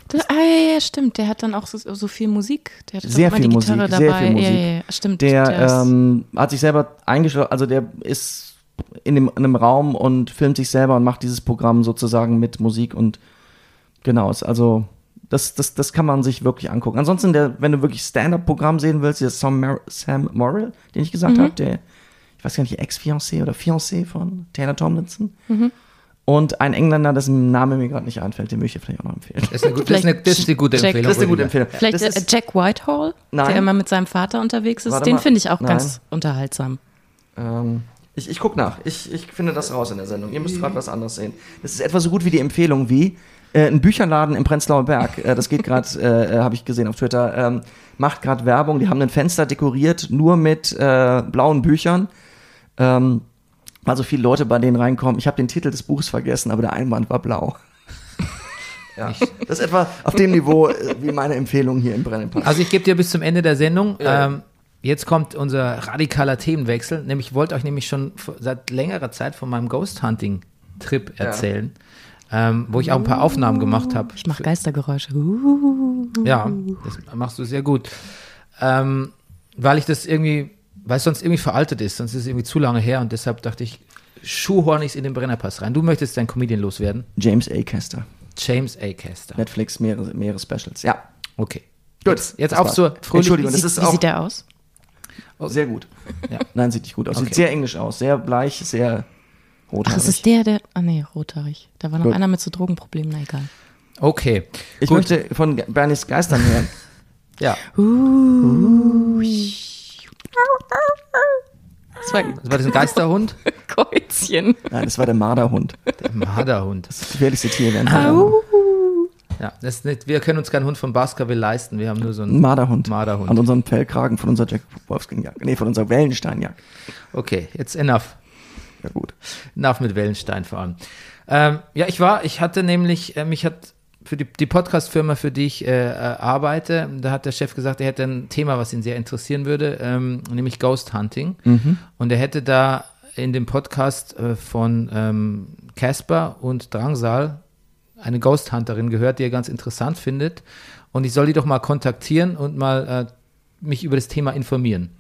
Das, ah, ja, ja, stimmt. Der hat dann auch so, so viel Musik. Der hat Sehr viel die Musik, Gitarre sehr dabei. viel Musik. Ja, ja, stimmt. Der ist- ähm, hat sich selber eingeschlossen, also der ist in, dem, in einem Raum und filmt sich selber und macht dieses Programm sozusagen mit Musik und genau, ist also das, das, das kann man sich wirklich angucken. Ansonsten, der, wenn du wirklich Stand-Up-Programm sehen willst, der Sam, Mer Sam Morrill, den ich gesagt habe, der, ich weiß gar nicht, Ex-Fiancé oder Fiancé von Taylor Tomlinson. Und ein Engländer, dessen Name mir gerade nicht einfällt, den möchte ich vielleicht auch noch empfehlen. Das ist eine, gut, das ist eine, das ist eine gute Jack- Empfehlung. Das ist eine gute. Empfehlung. Vielleicht das äh, ist, Jack Whitehall, Nein. der immer mit seinem Vater unterwegs ist. Warte Den mal. finde ich auch Nein. ganz unterhaltsam. Ähm, ich, ich guck nach. Ich, ich finde das raus in der Sendung. Ihr müsst gerade was anderes sehen. Das ist etwa so gut wie die Empfehlung wie äh, ein Bücherladen im Prenzlauer Berg. Äh, das geht gerade, äh, äh, habe ich gesehen auf Twitter. Ähm, macht gerade Werbung. Die haben ein Fenster dekoriert nur mit äh, blauen Büchern. Ähm, weil so viele Leute bei denen reinkommen. Ich habe den Titel des Buches vergessen, aber der Einband war blau. ja, das ist etwa auf dem Niveau äh, wie meine Empfehlung hier im Brennenpass. Also ich gebe dir bis zum Ende der Sendung. Ja. Ähm, jetzt kommt unser radikaler Themenwechsel. Nämlich ich wollte euch nämlich schon seit längerer Zeit von meinem Ghost Hunting Trip erzählen, ähm, wo ich auch ein paar Aufnahmen gemacht habe. Ich mache Geistergeräusche. Uh. Ja, das machst du sehr gut. Ähm, weil ich das irgendwie, weil es sonst irgendwie veraltet ist, sonst ist es irgendwie zu lange her und deshalb dachte ich, schuhhorn ich in den Brennerpass rein. Du möchtest dein Comedian loswerden. James A. Kester. James A. Kester. Netflix, mehrere, mehrere Specials. Ja. Okay. Gut. Jetzt, jetzt auf zur fröhlichen- Entschuldigung, Wie, das ist wie auch sieht der aus? Sehr gut. Ja. Nein, sieht nicht gut aus. Okay. Sieht sehr englisch aus. Sehr bleich, sehr Ach, rothaarig. es ist der, der. Ah, nee, rothaarig. Da war noch Gut. einer mit so Drogenproblemen, na egal. Okay. ich Gut. möchte von Bernies Geistern hören. Ja. Das war ein Was war das, ein Geisterhund? Käuzchen. Nein, das war der Marderhund. Der Marderhund. Das gefährlichste Tier während Ja, das ist nicht, wir können uns keinen Hund von Baskerville leisten. Wir haben nur so Ein einen Marderhund. Marderhund. An unserem Fellkragen von unserer Jack Wolfskin-Jacke. Nee, von unserer Wellensteinjacke. Okay, jetzt enough. Ja, gut. Enough mit Wellenstein vor allem. Ähm, ja, ich war, ich hatte nämlich, äh, mich hat für die, die Podcast-Firma, für die ich äh, äh, arbeite, da hat der Chef gesagt, er hätte ein Thema, was ihn sehr interessieren würde, ähm, nämlich Ghost Hunting. Und er hätte da in dem Podcast äh, von ähm, Casper und Drangsal eine Ghost Hunterin gehört, die er ganz interessant findet. Und ich soll die doch mal kontaktieren und mal äh, mich über das Thema informieren.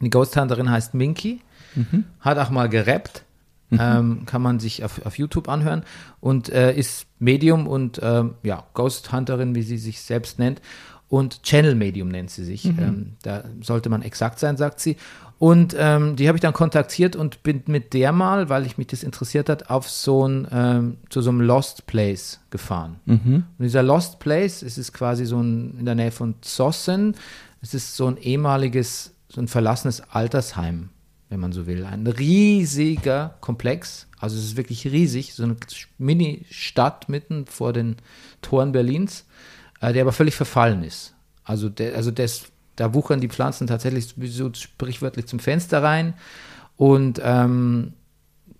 Die Ghost Hunterin heißt Minky, hat auch mal gerappt. Ähm, kann man sich auf, auf YouTube anhören und äh, ist Medium und ähm, ja, Ghost Hunterin, wie sie sich selbst nennt. Und Channel Medium nennt sie sich. Ähm, da sollte man exakt sein, sagt sie. Und ähm, die habe ich dann kontaktiert und bin mit der mal, weil ich mich das interessiert hat, auf so ein, ähm, zu so einem Lost Place gefahren. Und dieser Lost Place, es ist quasi so ein, in der Nähe von Zossen, es ist so ein ehemaliges, so ein verlassenes Altersheim, wenn man so will. Ein riesiger Komplex, also es ist wirklich riesig, so eine Mini-Stadt mitten vor den Toren Berlins, äh, der aber völlig verfallen ist. Also, der, also das, da wuchern die Pflanzen tatsächlich so sprichwörtlich zum Fenster rein und ähm,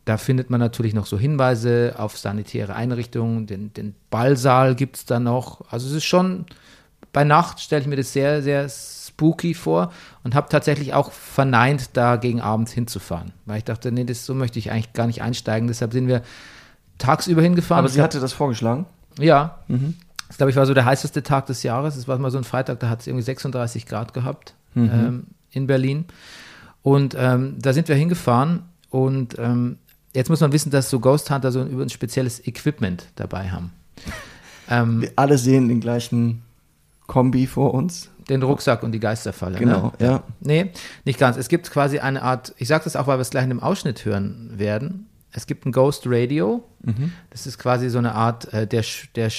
da findet man natürlich noch so Hinweise auf sanitäre Einrichtungen, den, den Ballsaal gibt es da noch. Also es ist schon, bei Nacht stelle ich mir das sehr, sehr spooky vor und habe tatsächlich auch verneint, da gegen Abend hinzufahren. Weil ich dachte, nee, das, so möchte ich eigentlich gar nicht einsteigen. Deshalb sind wir tagsüber hingefahren. Aber sie hatte das vorgeschlagen. ja. Das, glaube ich, war so der heißeste Tag des Jahres. Es war mal so ein Freitag, da hat es irgendwie 36 Grad gehabt ähm, in Berlin. Und ähm, da sind wir hingefahren und ähm, jetzt muss man wissen, dass so Ghost Hunter so ein, ein spezielles Equipment dabei haben. Wir alle sehen den gleichen Kombi vor uns. den Rucksack und die Geisterfalle. Genau, ne? ja. Nee, nicht ganz. Es gibt quasi eine Art, ich sage das auch, weil wir es gleich in dem Ausschnitt hören werden. Es gibt ein Ghost Radio. Mhm. Das ist quasi so eine Art, äh, der, der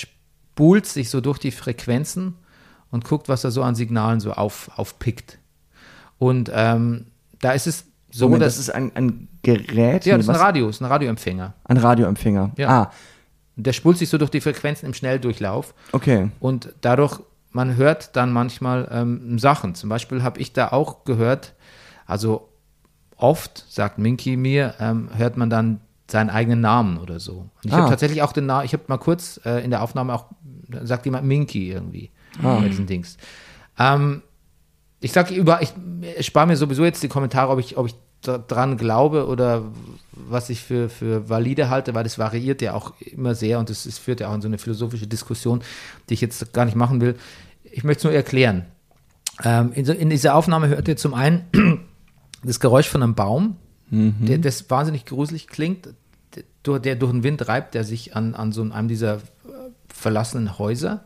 spult sich so durch die Frequenzen und guckt, was er so an Signalen so auf, aufpickt. Und ähm, da ist es so, Moment, dass. das ist ein, ein Gerät, ja, das ist ein? Radio, ist ein Radioempfänger. ein Radioempfänger. Ja. Ah, Der spult sich so durch die Frequenzen im Schnelldurchlauf. okay. Und dadurch, man hört dann manchmal ähm, Sachen. Zum Beispiel habe ich da auch gehört, also oft, sagt Minky mir, ähm, hört man dann seinen eigenen Namen oder so. Und ich Ah. habe tatsächlich auch den Namen, ich habe mal kurz äh, in der Aufnahme auch, sagt jemand Minky irgendwie Ah. bei diesen Dings. Ähm, ich sage über, ich, ich spare mir sowieso jetzt die Kommentare, ob ich, ob ich dra- dran glaube oder was ich für, für valide halte, weil das variiert ja auch immer sehr und das ist, führt ja auch in so eine philosophische Diskussion, die ich jetzt gar nicht machen will. Ich möchte es nur erklären. Ähm, in, in dieser Aufnahme hört ihr zum einen das Geräusch von einem Baum, der, das wahnsinnig gruselig klingt, der, durch- der durch den Wind reibt, der sich an, an so einem dieser äh, verlassenen Häuser.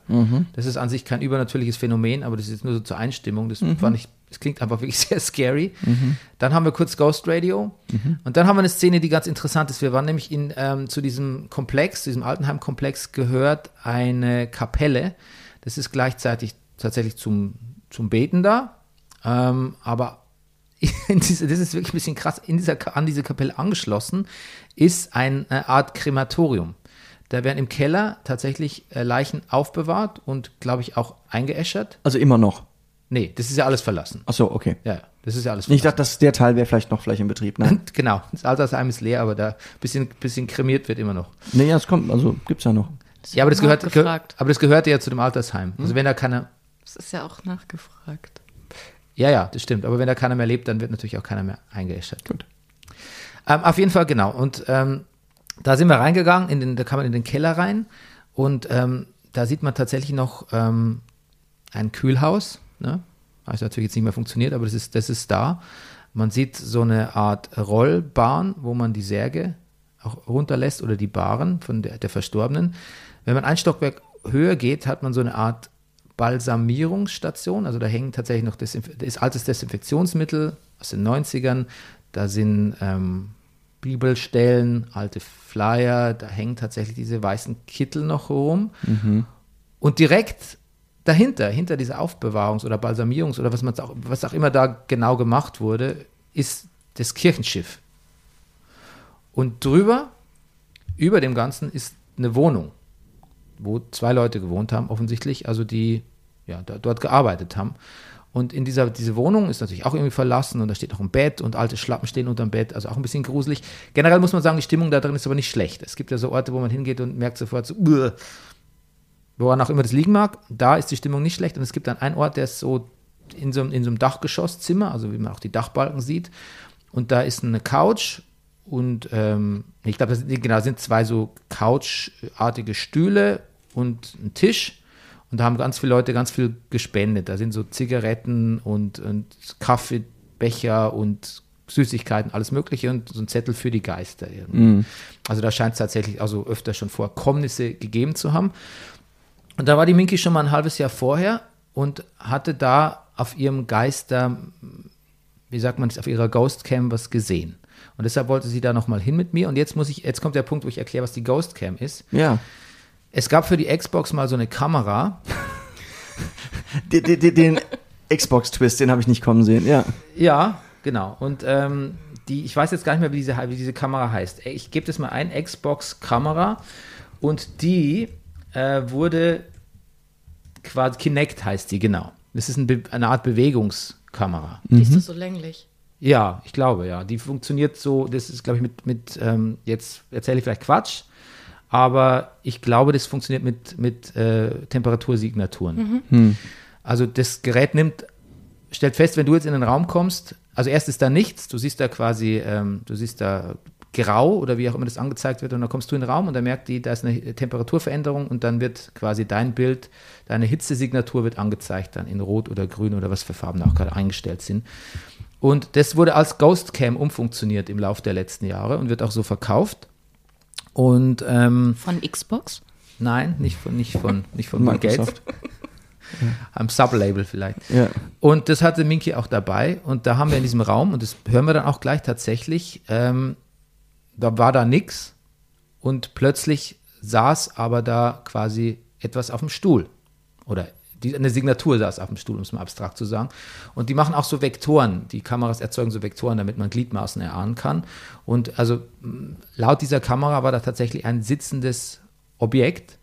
Das ist an sich kein übernatürliches Phänomen, aber das ist jetzt nur so zur Einstimmung. Das fand ich, das klingt einfach wirklich sehr scary. Dann haben wir kurz Ghost Radio und dann haben wir eine Szene, die ganz interessant ist. Wir waren nämlich in, ähm, zu diesem Komplex, zu diesem Altenheim-Komplex gehört eine Kapelle. Das ist gleichzeitig tatsächlich zum, zum Beten da, ähm, aber diese, das ist wirklich ein bisschen krass, in dieser, an diese Kapelle angeschlossen ist ein- eine Art Krematorium. Da werden im Keller tatsächlich äh, Leichen aufbewahrt und, glaube ich, auch eingeäschert. Also immer noch. Nee, das ist ja alles verlassen. Ach so, okay. Ja, das ist ja alles Ich dachte, dass der Teil wäre vielleicht noch vielleicht in Betrieb. Nein. genau, das Altersheim ist leer, aber da ein bisschen, bisschen kremiert wird immer noch. nee, ja, es kommt, also gibt's ja noch. Ja, aber das, gehört, ge aber das gehörte ja zu dem Altersheim. Also wenn da keiner, Das ist ja auch nachgefragt. Ja, ja, das stimmt, aber wenn da keiner mehr lebt, dann wird natürlich auch keiner mehr eingeäschert. Gut. Ähm, auf jeden Fall, genau. Und ähm, da sind wir reingegangen, in den, da kann man in den Keller rein und ähm, da sieht man tatsächlich noch ähm, ein Kühlhaus. Ne? Hat natürlich jetzt nicht mehr funktioniert, aber das ist, das ist da. Man sieht so eine Art Rollbahn, wo man die Särge auch runterlässt oder die Baren von der, der Verstorbenen. Wenn man ein Stockwerk höher geht, hat man so eine Art Balsamierungsstation. Also da hängen tatsächlich noch Desinf das ist altes Desinfektionsmittel aus den 90ern. Da sind ähm, Bibelstellen, alte Flyer, da hängen tatsächlich diese weißen Kittel noch rum. Und direkt dahinter, hinter dieser Aufbewahrungs- oder Balsamierungs- oder was, auch, was auch immer da genau gemacht wurde, ist das Kirchenschiff. Und drüber, über dem Ganzen, ist eine Wohnung, wo zwei Leute gewohnt haben, offensichtlich, also die ja, da, dort gearbeitet haben. Und in dieser diese Wohnung ist natürlich auch irgendwie verlassen und da steht noch ein Bett und alte Schlappen stehen unterm Bett, also auch ein bisschen gruselig. Generell muss man sagen, die Stimmung da drin ist aber nicht schlecht. Es gibt ja so Orte, wo man hingeht und merkt sofort so, "Uah." woran auch immer das liegen mag, da ist die Stimmung nicht schlecht. Und es gibt dann einen Ort, der ist so in so, einem- in so einem Dachgeschosszimmer, also wie man auch die Dachbalken sieht. Und da ist eine Couch und ähm, ich glaube, genau, sind zwei so Couchartige Stühle und ein Tisch. Und da haben ganz viele Leute ganz viel gespendet. Da sind so Zigaretten und, und Kaffeebecher und Süßigkeiten, alles Mögliche und so ein Zettel für die Geister. irgendwie. Also da scheint es tatsächlich also öfter schon Vorkommnisse gegeben zu haben. Und da war die Minky schon mal ein halbes Jahr vorher und hatte da auf ihrem Geister, wie sagt man das, auf ihrer Ghostcam was gesehen. Und deshalb wollte sie da nochmal hin mit mir. Und jetzt muss ich, jetzt kommt der Punkt, wo ich erkläre, was die Ghostcam ist. Ja. Es gab für die Xbox mal so eine Kamera. Den, den, den Xbox-Twist, den habe ich nicht kommen sehen. Ja. Ja, genau. Und ähm, die, ich weiß jetzt gar nicht mehr, wie diese, wie diese Kamera heißt. Ich gebe das mal ein, Xbox-Kamera. Und die äh, wurde quasi, Kinect heißt die, genau. Das ist ein eine Art Bewegungskamera. Die ist doch so länglich. Ja, ich glaube, ja. Die funktioniert so, das ist, glaube ich, mit, mit ähm, jetzt erzähle ich vielleicht Quatsch, aber ich glaube, das funktioniert mit, mit äh, Temperatursignaturen. Also das Gerät nimmt, stellt fest, wenn du jetzt in den Raum kommst, also erst ist da nichts, du siehst da quasi, ähm, du siehst da grau oder wie auch immer das angezeigt wird und dann kommst du in den Raum und dann merkt die, da ist eine Temperaturveränderung und dann wird quasi dein Bild, deine Hitzesignatur wird angezeigt dann in rot oder grün oder was für Farben auch gerade eingestellt sind. Und das wurde als Ghost Cam umfunktioniert im Laufe der letzten Jahre und wird auch so verkauft. Und ähm, Von Xbox? nein, nicht von, nicht von, nicht von. Microsoft. Am Sublabel vielleicht. Ja. Und das hatte Minky auch dabei. Und da haben wir in diesem Raum, und das hören wir dann auch gleich tatsächlich, ähm, da war da nix. Und plötzlich saß aber da quasi etwas auf dem Stuhl. Oder die, eine Signatur saß auf dem Stuhl, um es mal abstrakt zu sagen. Und die machen auch so Vektoren. Die Kameras erzeugen so Vektoren, damit man Gliedmaßen erahnen kann. Und also mh, laut dieser Kamera war da tatsächlich ein sitzendes Objekt.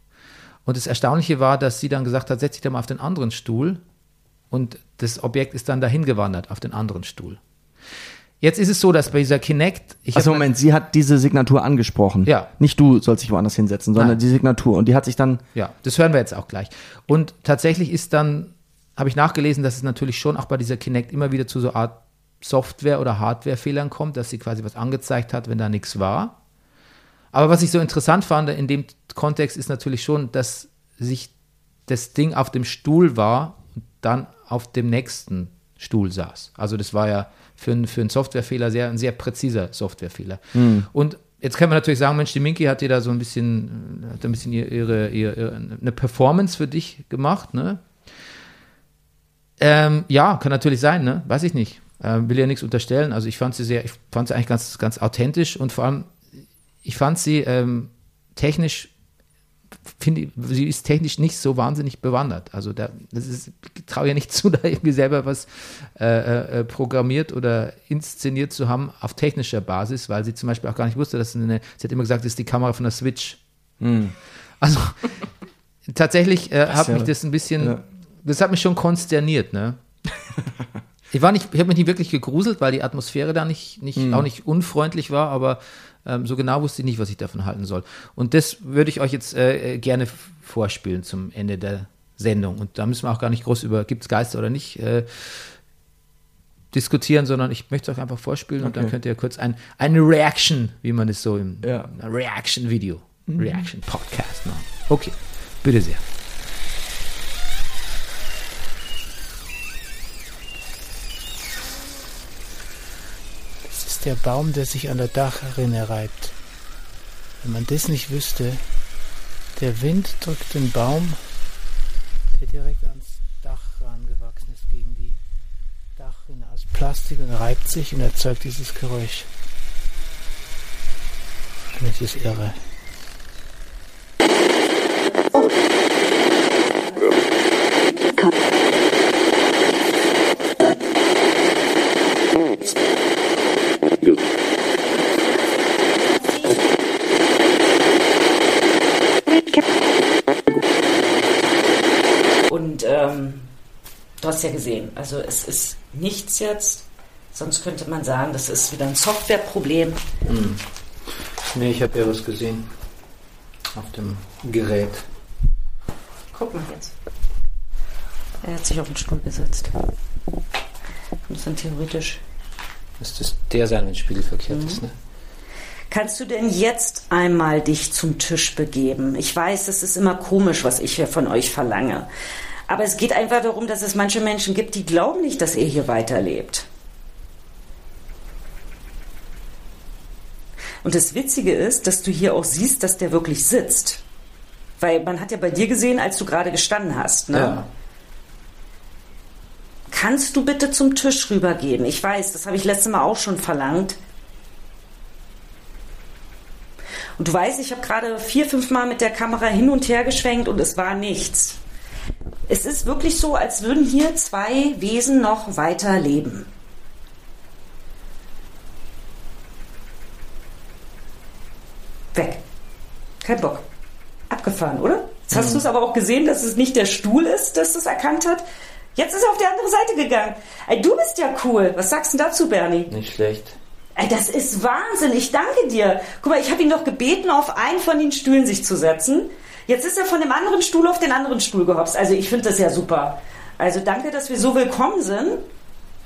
Und das Erstaunliche war, dass sie dann gesagt hat, setz dich da mal auf den anderen Stuhl. Und das Objekt ist dann dahin gewandert, auf den anderen Stuhl. Jetzt ist es so, dass bei dieser Kinect, Also Moment, sie hat diese Signatur angesprochen. Ja. Nicht du sollst dich woanders hinsetzen, sondern Nein. die Signatur. Und die hat sich dann. Ja, das hören wir jetzt auch gleich. Und tatsächlich ist dann, habe ich nachgelesen, dass es natürlich schon auch bei dieser Kinect immer wieder zu so Art Software- oder Hardware-Fehlern kommt, dass sie quasi was angezeigt hat, wenn da nichts war. Aber was ich so interessant fand in dem Kontext ist natürlich schon, dass sich das Ding auf dem Stuhl war und dann auf dem nächsten Stuhl saß. Also das war ja für, einen- für einen Softwarefehler sehr, ein sehr präziser Softwarefehler. Und jetzt kann man natürlich sagen, Mensch, die Minky hat dir da so ein bisschen, hat ein bisschen ihre, ihre, ihre eine Performance für dich gemacht, ne? Ähm, ja, kann natürlich sein, ne? Weiß ich nicht. Ähm, will ja nichts unterstellen. Also ich fand sie sehr, ich fand sie eigentlich ganz, ganz authentisch und vor allem, ich fand sie ähm, technisch, finde sie ist technisch nicht so wahnsinnig bewandert. Also da, das ist, ich traue ja nicht zu, da irgendwie selber was äh, äh, programmiert oder inszeniert zu haben auf technischer Basis, weil sie zum Beispiel auch gar nicht wusste, dass eine, sie hat immer gesagt, das ist die Kamera von der Switch. Also tatsächlich äh, hat ja- mich das ein bisschen, ja. das hat mich schon konsterniert, ne? Ich war nicht, ich habe mich nicht wirklich gegruselt, weil die Atmosphäre da nicht, nicht Mhm. auch nicht unfreundlich war, aber ähm, so genau wusste ich nicht, was ich davon halten soll. Und das würde ich euch jetzt äh, äh, gerne vorspielen zum Ende der Sendung. Und da müssen wir auch gar nicht groß über gibt es Geister oder nicht äh, diskutieren, sondern ich möchte es euch einfach vorspielen und dann Okay. könnt ihr kurz ein, eine Reaction, wie man es so im Ja. Reaction-Video, Reaction-Podcast machen. Okay, bitte sehr. Der Baum, der sich an der Dachrinne reibt. Wenn man das nicht wüsste, der Wind drückt den Baum, der direkt ans Dach rangewachsen ist, gegen die Dachrinne aus Plastik und reibt sich und erzeugt dieses Geräusch. Und es ist irre. Und ähm, du hast ja gesehen, also es ist nichts jetzt. Sonst könnte man sagen, das ist wieder ein Softwareproblem. Nee, ich habe ja was gesehen auf dem Gerät. Guck mal jetzt. Er hat sich auf den Stuhl gesetzt. Und dann theoretisch. Müsste es der sein, wenn es spiegelverkehrt ist, ne? Kannst du denn jetzt einmal dich zum Tisch begeben? Ich weiß, es ist immer komisch, was ich hier von euch verlange. Aber es geht einfach darum, dass es manche Menschen gibt, die glauben nicht, dass ihr hier weiterlebt. Und das Witzige ist, dass du hier auch siehst, dass der wirklich sitzt. Weil man hat ja bei dir gesehen, als du gerade gestanden hast. Ne? Ja. Kannst du bitte zum Tisch rübergehen? Ich weiß, das habe ich letztes Mal auch schon verlangt. Und du weißt, ich habe gerade vier, fünf Mal mit der Kamera hin und her geschwenkt und es war nichts. Es ist wirklich so, als würden hier zwei Wesen noch weiter leben. Weg. Kein Bock. Abgefahren, oder? Jetzt hast du es aber auch gesehen, dass es nicht der Stuhl ist, dass es erkannt hat. Jetzt ist er auf die andere Seite gegangen. Ey, du bist ja cool. Was sagst du dazu, Bernie? Nicht schlecht. Ey, das ist Wahnsinn. Ich danke dir. Guck mal, ich habe ihn doch gebeten, auf einen von den Stühlen sich zu setzen. Jetzt ist er von dem anderen Stuhl auf den anderen Stuhl gehopst. Also ich finde das ja super. Also danke, dass wir so willkommen sind.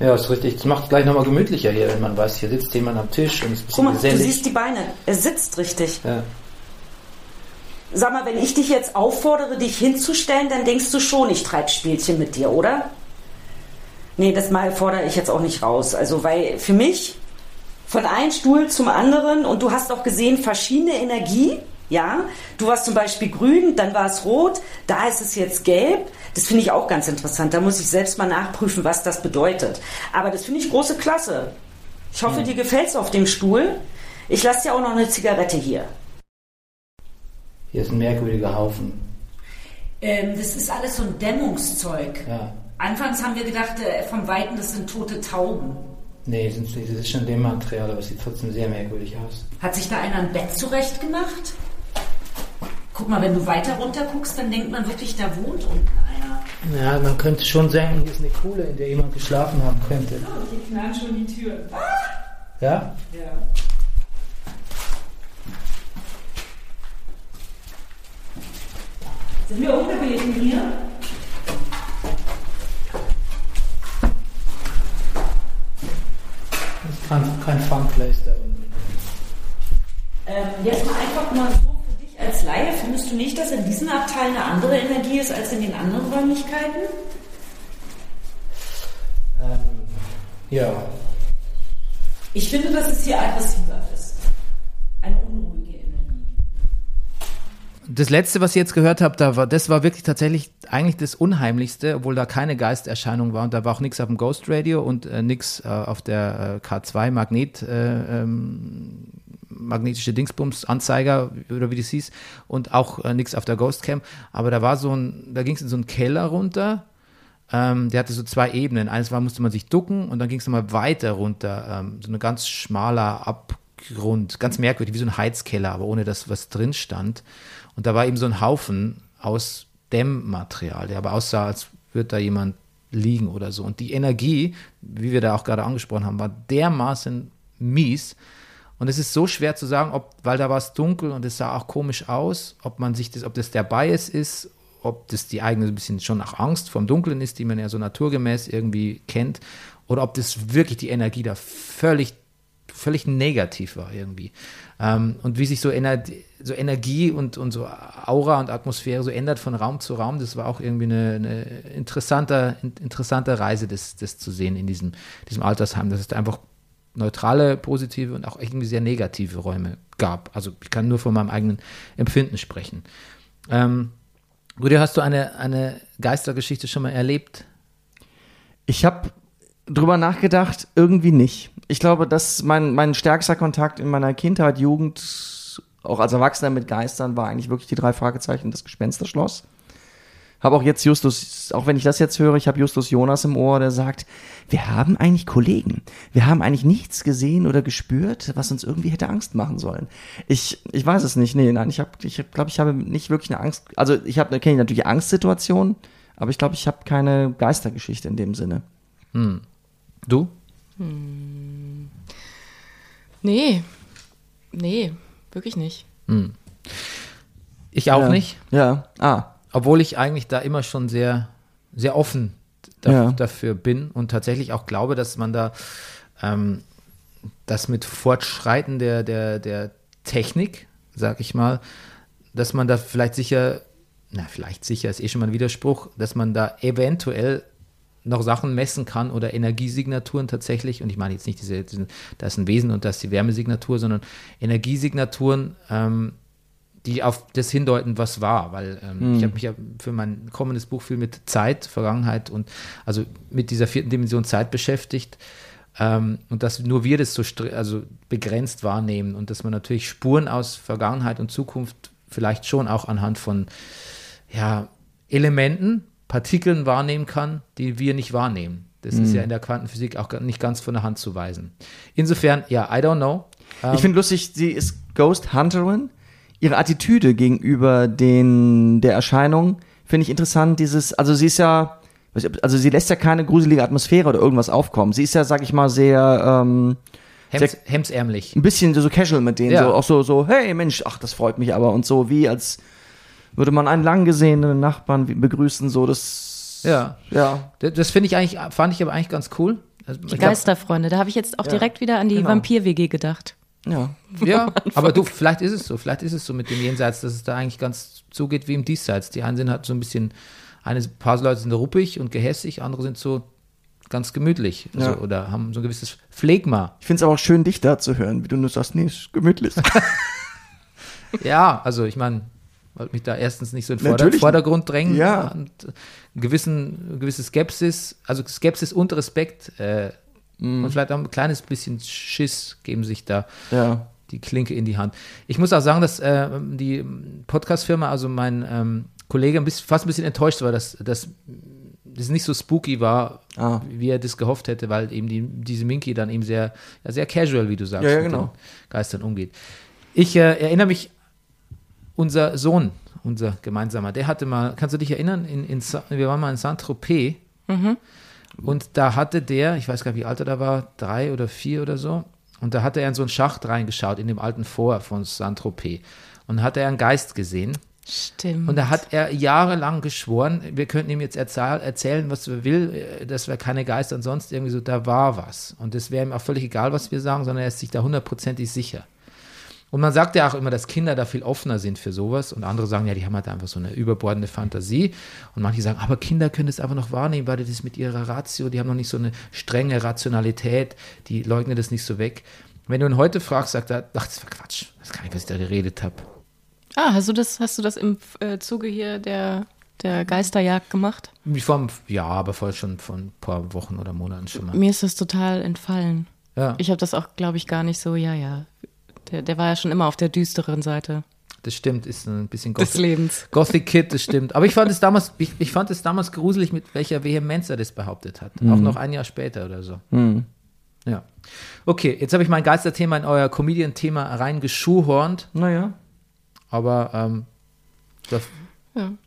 Ja, ist richtig. Das macht es gleich nochmal gemütlicher hier, wenn man weiß, hier sitzt jemand am Tisch und ist ein Guck mal, du gesellig. siehst die Beine. Er sitzt richtig. ja. Sag mal, wenn ich dich jetzt auffordere, dich hinzustellen, dann denkst du schon, ich treibe Spielchen mit dir, oder? Nee, das mal fordere ich jetzt auch nicht raus. Also, weil für mich von einem Stuhl zum anderen und du hast auch gesehen, verschiedene Energie. Ja, du warst zum Beispiel grün, dann war es rot, da ist es jetzt gelb. Das finde ich auch ganz interessant. Da muss ich selbst mal nachprüfen, was das bedeutet. Aber das finde ich große Klasse. Ich hoffe, dir gefällt es auf dem Stuhl. Ich lasse dir auch noch eine Zigarette hier. Hier ist ein merkwürdiger Haufen. Ähm, das ist alles so ein Dämmungszeug. Ja. Anfangs haben wir gedacht, äh, vom Weiten, das sind tote Tauben. Nee. Das ist schon dem Material, aber es sieht trotzdem sehr merkwürdig aus. Hat sich da einer ein Bett zurecht gemacht? Guck mal, wenn du weiter runter guckst, dann denkt man wirklich, da wohnt unten einer. Ja, man könnte schon sagen, hier ist eine Kuhle, in der jemand geschlafen haben könnte. Hier knallen schon die Türen. Ja? Ja. Sind wir ungebeten hier? Das ist kein, kein Funplace da unten. Ähm, jetzt mal einfach mal so als Laie. Findest du nicht, dass in diesem Abteil eine andere Energie ist als in den anderen Räumlichkeiten? Ähm, ja, Ich finde, dass es hier aggressiver ist. Eine unruhige Energie. Das letzte, was ich jetzt gehört habe, da war, das war wirklich tatsächlich eigentlich das Unheimlichste, obwohl da keine Geisterscheinung war und da war auch nichts auf dem Ghost Radio und äh, nichts äh, auf der äh, K2 Magnet, äh, ähm, magnetische Dingsbums-Anzeiger oder wie das hieß und auch äh, nichts auf der Ghost Cam. Aber da war so ein, da ging es in so einen Keller runter. Ähm, der hatte so zwei Ebenen. Eines war, musste man sich ducken und dann ging es nochmal weiter runter. Ähm, so ein ganz schmaler Abgrund, ganz merkwürdig, wie so ein Heizkeller, aber ohne dass was drin stand. Und da war eben so ein Haufen aus Dämmmaterial, der aber aussah, als würde da jemand liegen oder so. Und die Energie, wie wir da auch gerade angesprochen haben, war dermaßen mies. Und es ist so schwer zu sagen, ob, weil da war es dunkel und es sah auch komisch aus, ob man sich das, ob das der Bias ist, ob das die eigene ein bisschen schon nach Angst vom Dunkeln ist, die man ja so naturgemäß irgendwie kennt, oder ob das wirklich die Energie da völlig, völlig negativ war irgendwie. Ähm, und wie sich so, Ener so Energie und, und so Aura und Atmosphäre so ändert von Raum zu Raum, das war auch irgendwie eine, eine interessante, interessante Reise, das, das zu sehen in diesem, diesem Altersheim, dass es da einfach neutrale, positive und auch irgendwie sehr negative Räume gab. Also ich kann nur von meinem eigenen Empfinden sprechen. Ähm, Rüdi, hast du eine, eine Geistergeschichte schon mal erlebt? Ich habe drüber nachgedacht, irgendwie nicht. Ich glaube, dass mein, mein stärkster Kontakt in meiner Kindheit, Jugend, auch als Erwachsener mit Geistern, war eigentlich wirklich die drei Fragezeichen, das Gespensterschloss. Habe auch jetzt Justus, auch wenn ich das jetzt höre, ich habe Justus Jonas im Ohr, der sagt, wir haben eigentlich Kollegen. Wir haben eigentlich nichts gesehen oder gespürt, was uns irgendwie hätte Angst machen sollen. Ich, ich weiß es nicht. Nee, nein, ich habe, ich glaube, ich habe nicht wirklich eine Angst. Also ich habe, kenne natürlich Angstsituationen, aber ich glaube, ich habe keine Geistergeschichte in dem Sinne. Du? Nee. Nee, wirklich nicht. Ich auch ja. nicht. Ja. Ah. Obwohl ich eigentlich da immer schon sehr, sehr offen da, Ja. dafür bin und tatsächlich auch glaube, dass man da ähm, das mit Fortschreiten der, der, der Technik, sag ich mal, dass man da vielleicht sicher, na, vielleicht sicher ist eh schon mal ein Widerspruch, dass man da eventuell noch Sachen messen kann oder Energiesignaturen tatsächlich, und ich meine jetzt nicht diese, diesen, da ist ein Wesen und da ist die Wärmesignatur, sondern Energiesignaturen, ähm, die auf das hindeuten, was war, weil ähm, ich habe mich ja für mein kommendes Buch viel mit Zeit, Vergangenheit und also mit dieser vierten Dimension Zeit beschäftigt ähm, und dass nur wir das so also begrenzt wahrnehmen und dass man natürlich Spuren aus Vergangenheit und Zukunft vielleicht schon auch anhand von ja, Elementen, Partikeln wahrnehmen kann, die wir nicht wahrnehmen. Das ist ja in der Quantenphysik auch nicht ganz von der Hand zu weisen. Insofern, ja, I don't know. Ähm, Ich finde lustig, sie ist Ghost Hunterin. Ihre Attitüde gegenüber den, der Erscheinung finde ich interessant. Dieses, also sie ist ja, also sie lässt ja keine gruselige Atmosphäre oder irgendwas aufkommen. Sie ist ja, sag ich mal, sehr, ähm, Hems, hemsärmlich. ein bisschen so casual mit denen, Ja. so auch so, so, hey Mensch, ach, das freut mich aber und so, wie als würde man einen lang gesehenen Nachbarn begrüßen, so, das, Ja. ja, Das, das finde ich eigentlich, fand ich aber eigentlich ganz cool. Also, Die Geisterfreunde, da habe ich jetzt auch direkt wieder an die genau. Vampir-WG gedacht. Ja. Ja, aber du, vielleicht ist es so, vielleicht ist es so mit dem Jenseits, dass es da eigentlich ganz zugeht wie im Diesseits. Die einen sind halt so ein bisschen, ein paar Leute sind ruppig und gehässig, andere sind so ganz gemütlich Ja. so, oder haben so ein gewisses Phlegma. Ich finde es aber auch schön, dich da zu hören, wie du nur sagst, nee, ist gemütlich. Ja, also ich meine, wollte mich da erstens nicht so in den Vorder. Vordergrund drängen Ja. und gewissen, eine gewisse Skepsis, also Skepsis und Respekt äh, Mhm. und vielleicht auch ein kleines bisschen Schiss geben sich da ja. die Klinke in die Hand. Ich muss auch sagen, dass äh, die Podcast-Firma, also mein ähm, Kollege, ein bisschen, fast ein bisschen enttäuscht war, dass, dass das nicht so spooky war, Ah. wie er das gehofft hätte, weil eben die, diese Minky dann eben sehr, ja, sehr casual, wie du sagst, Ja, ja, mit genau. den Geistern umgeht. Ich äh, erinnere mich, unser Sohn, unser gemeinsamer, der hatte mal, kannst du dich erinnern, in, in, wir waren mal in Saint-Tropez und da hatte der, ich weiß gar nicht, wie alt er da war, drei oder vier oder so, und da hatte er in so einen Schacht reingeschaut, in dem alten Fort von Saint-Tropez. Und da hat er einen Geist gesehen. Stimmt. Und da hat er jahrelang geschworen, wir könnten ihm jetzt erzähl erzählen, was wir will, äh, das wäre keine Geister und sonst irgendwie so, da war was. Und es wäre ihm auch völlig egal, was wir sagen, sondern er ist sich da hundertprozentig sicher. Und man sagt ja auch immer, dass Kinder da viel offener sind für sowas. Und andere sagen, ja, die haben halt einfach so eine überbordende Fantasie. Und manche sagen, aber Kinder können das einfach noch wahrnehmen, weil das mit ihrer Ratio, die haben noch nicht so eine strenge Rationalität, die leugnen das nicht so weg. Wenn du ihn heute fragst, sagt er, ach, das war Quatsch, das kann ich, was ich da geredet habe. ah, hast du das, hast du das im äh, Zuge hier der, der Geisterjagd gemacht? Wie vom, ja, aber voll schon von ein paar Wochen oder Monaten schon mal. Mir ist das total entfallen. Ja, Ich habe das auch, glaube ich, gar nicht so, ja, ja. Der, der war ja schon immer auf der düsteren Seite das stimmt, ist ein bisschen des Gothic, Lebens. Gothic Kid, das stimmt. Aber ich fand es damals, ich, ich fand es damals gruselig, mit welcher Vehemenz er das behauptet hat. Auch noch ein Jahr später oder so. Ja. Okay, jetzt habe ich mein Geisterthema in euer Comedian-Thema reingeschuhhornt, Naja. aber ähm, das,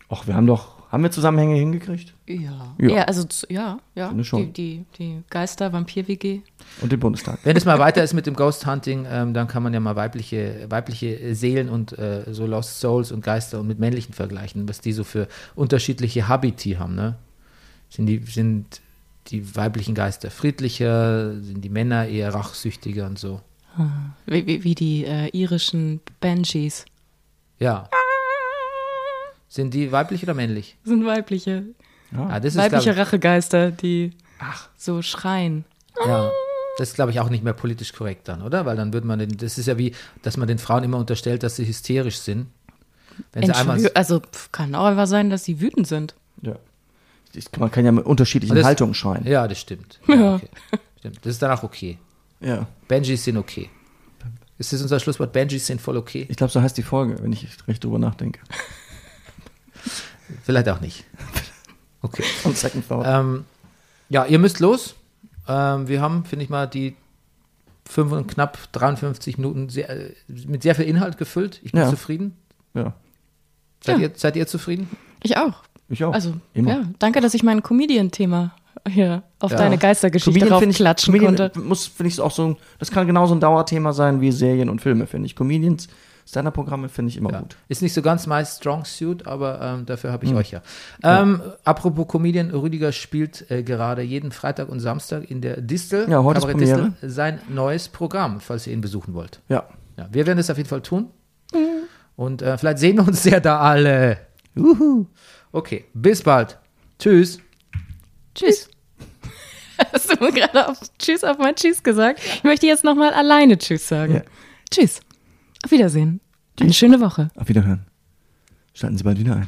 Ach, wir haben doch, haben wir Zusammenhänge hingekriegt? Ja. Ja. Ja, also, ja, ja. Die, die, die Geister-Vampir-WG. Und den Bundestag. wenn es mal weiter ist mit dem Ghost Hunting, ähm, dann kann man ja mal weibliche, weibliche Seelen und äh, so Lost Souls und Geister und mit männlichen vergleichen, was die so für unterschiedliche Habiti haben, ne? Sind die, sind die weiblichen Geister friedlicher, sind die Männer eher rachsüchtiger und so? Wie, wie, wie die äh, irischen Banshees. Ja. Sind die weiblich oder männlich? Das sind weibliche, Ah, das ist, weibliche glaub Rachegeister, die so schreien. ja, das ist, glaube ich, auch nicht mehr politisch korrekt dann, oder? Weil dann würde man den, das ist ja wie, dass man den Frauen immer unterstellt, dass sie hysterisch sind. Wenn sie einmal, also pf, kann auch einfach sein, dass sie wütend sind. Ja. Ich, man kann ja mit unterschiedlichen das- Haltungen schreien. Ja, das stimmt. Ja, okay. stimmt. Das ist dann auch okay. Ja. Benjis sind okay. Ist das unser Schlusswort? Benjis sind voll okay? Ich glaube, so heißt die Folge, wenn ich recht drüber nachdenke. Vielleicht auch nicht. Okay. Und Second Thought. Ähm, ja, ihr müsst los. Ähm, wir haben, finde ich mal, die fünf und knapp 53 Minuten sehr, äh, mit sehr viel Inhalt gefüllt. Ich bin Ja. zufrieden. ja. Seid, Ja. ihr, seid ihr zufrieden? Ich auch. Ich auch. Also, Immer. ja, danke, dass ich mein Comedian-Thema hier auf Ja. deine Geistergeschichte Comedian finde ich, draufklatschen Comedian konnte. muss, finde ich, auch so, ein- das kann genauso ein Dauerthema sein wie Serien und Filme, finde ich. Comedians, Stand-Up-Programme finde ich immer Ja. gut. Ist nicht so ganz my strong suit, aber ähm, dafür habe ich Hm. euch ja. Ähm, Apropos Comedian, Rüdiger spielt äh, gerade jeden Freitag und Samstag in der Distel, Ja, heute ist Kabarett Distel, Premiere. sein neues Programm, falls ihr ihn besuchen wollt. Ja. Ja, wir werden es auf jeden Fall tun. Und äh, vielleicht sehen wir uns ja da alle. Okay, bis bald. Tschüss. Tschüss. Hast du mir gerade auf Tschüss auf mein Tschüss gesagt? Ich möchte jetzt nochmal alleine Tschüss sagen. Ja. Tschüss. Auf Wiedersehen. Eine schöne Woche. Auf Wiederhören. Schalten Sie bald wieder ein.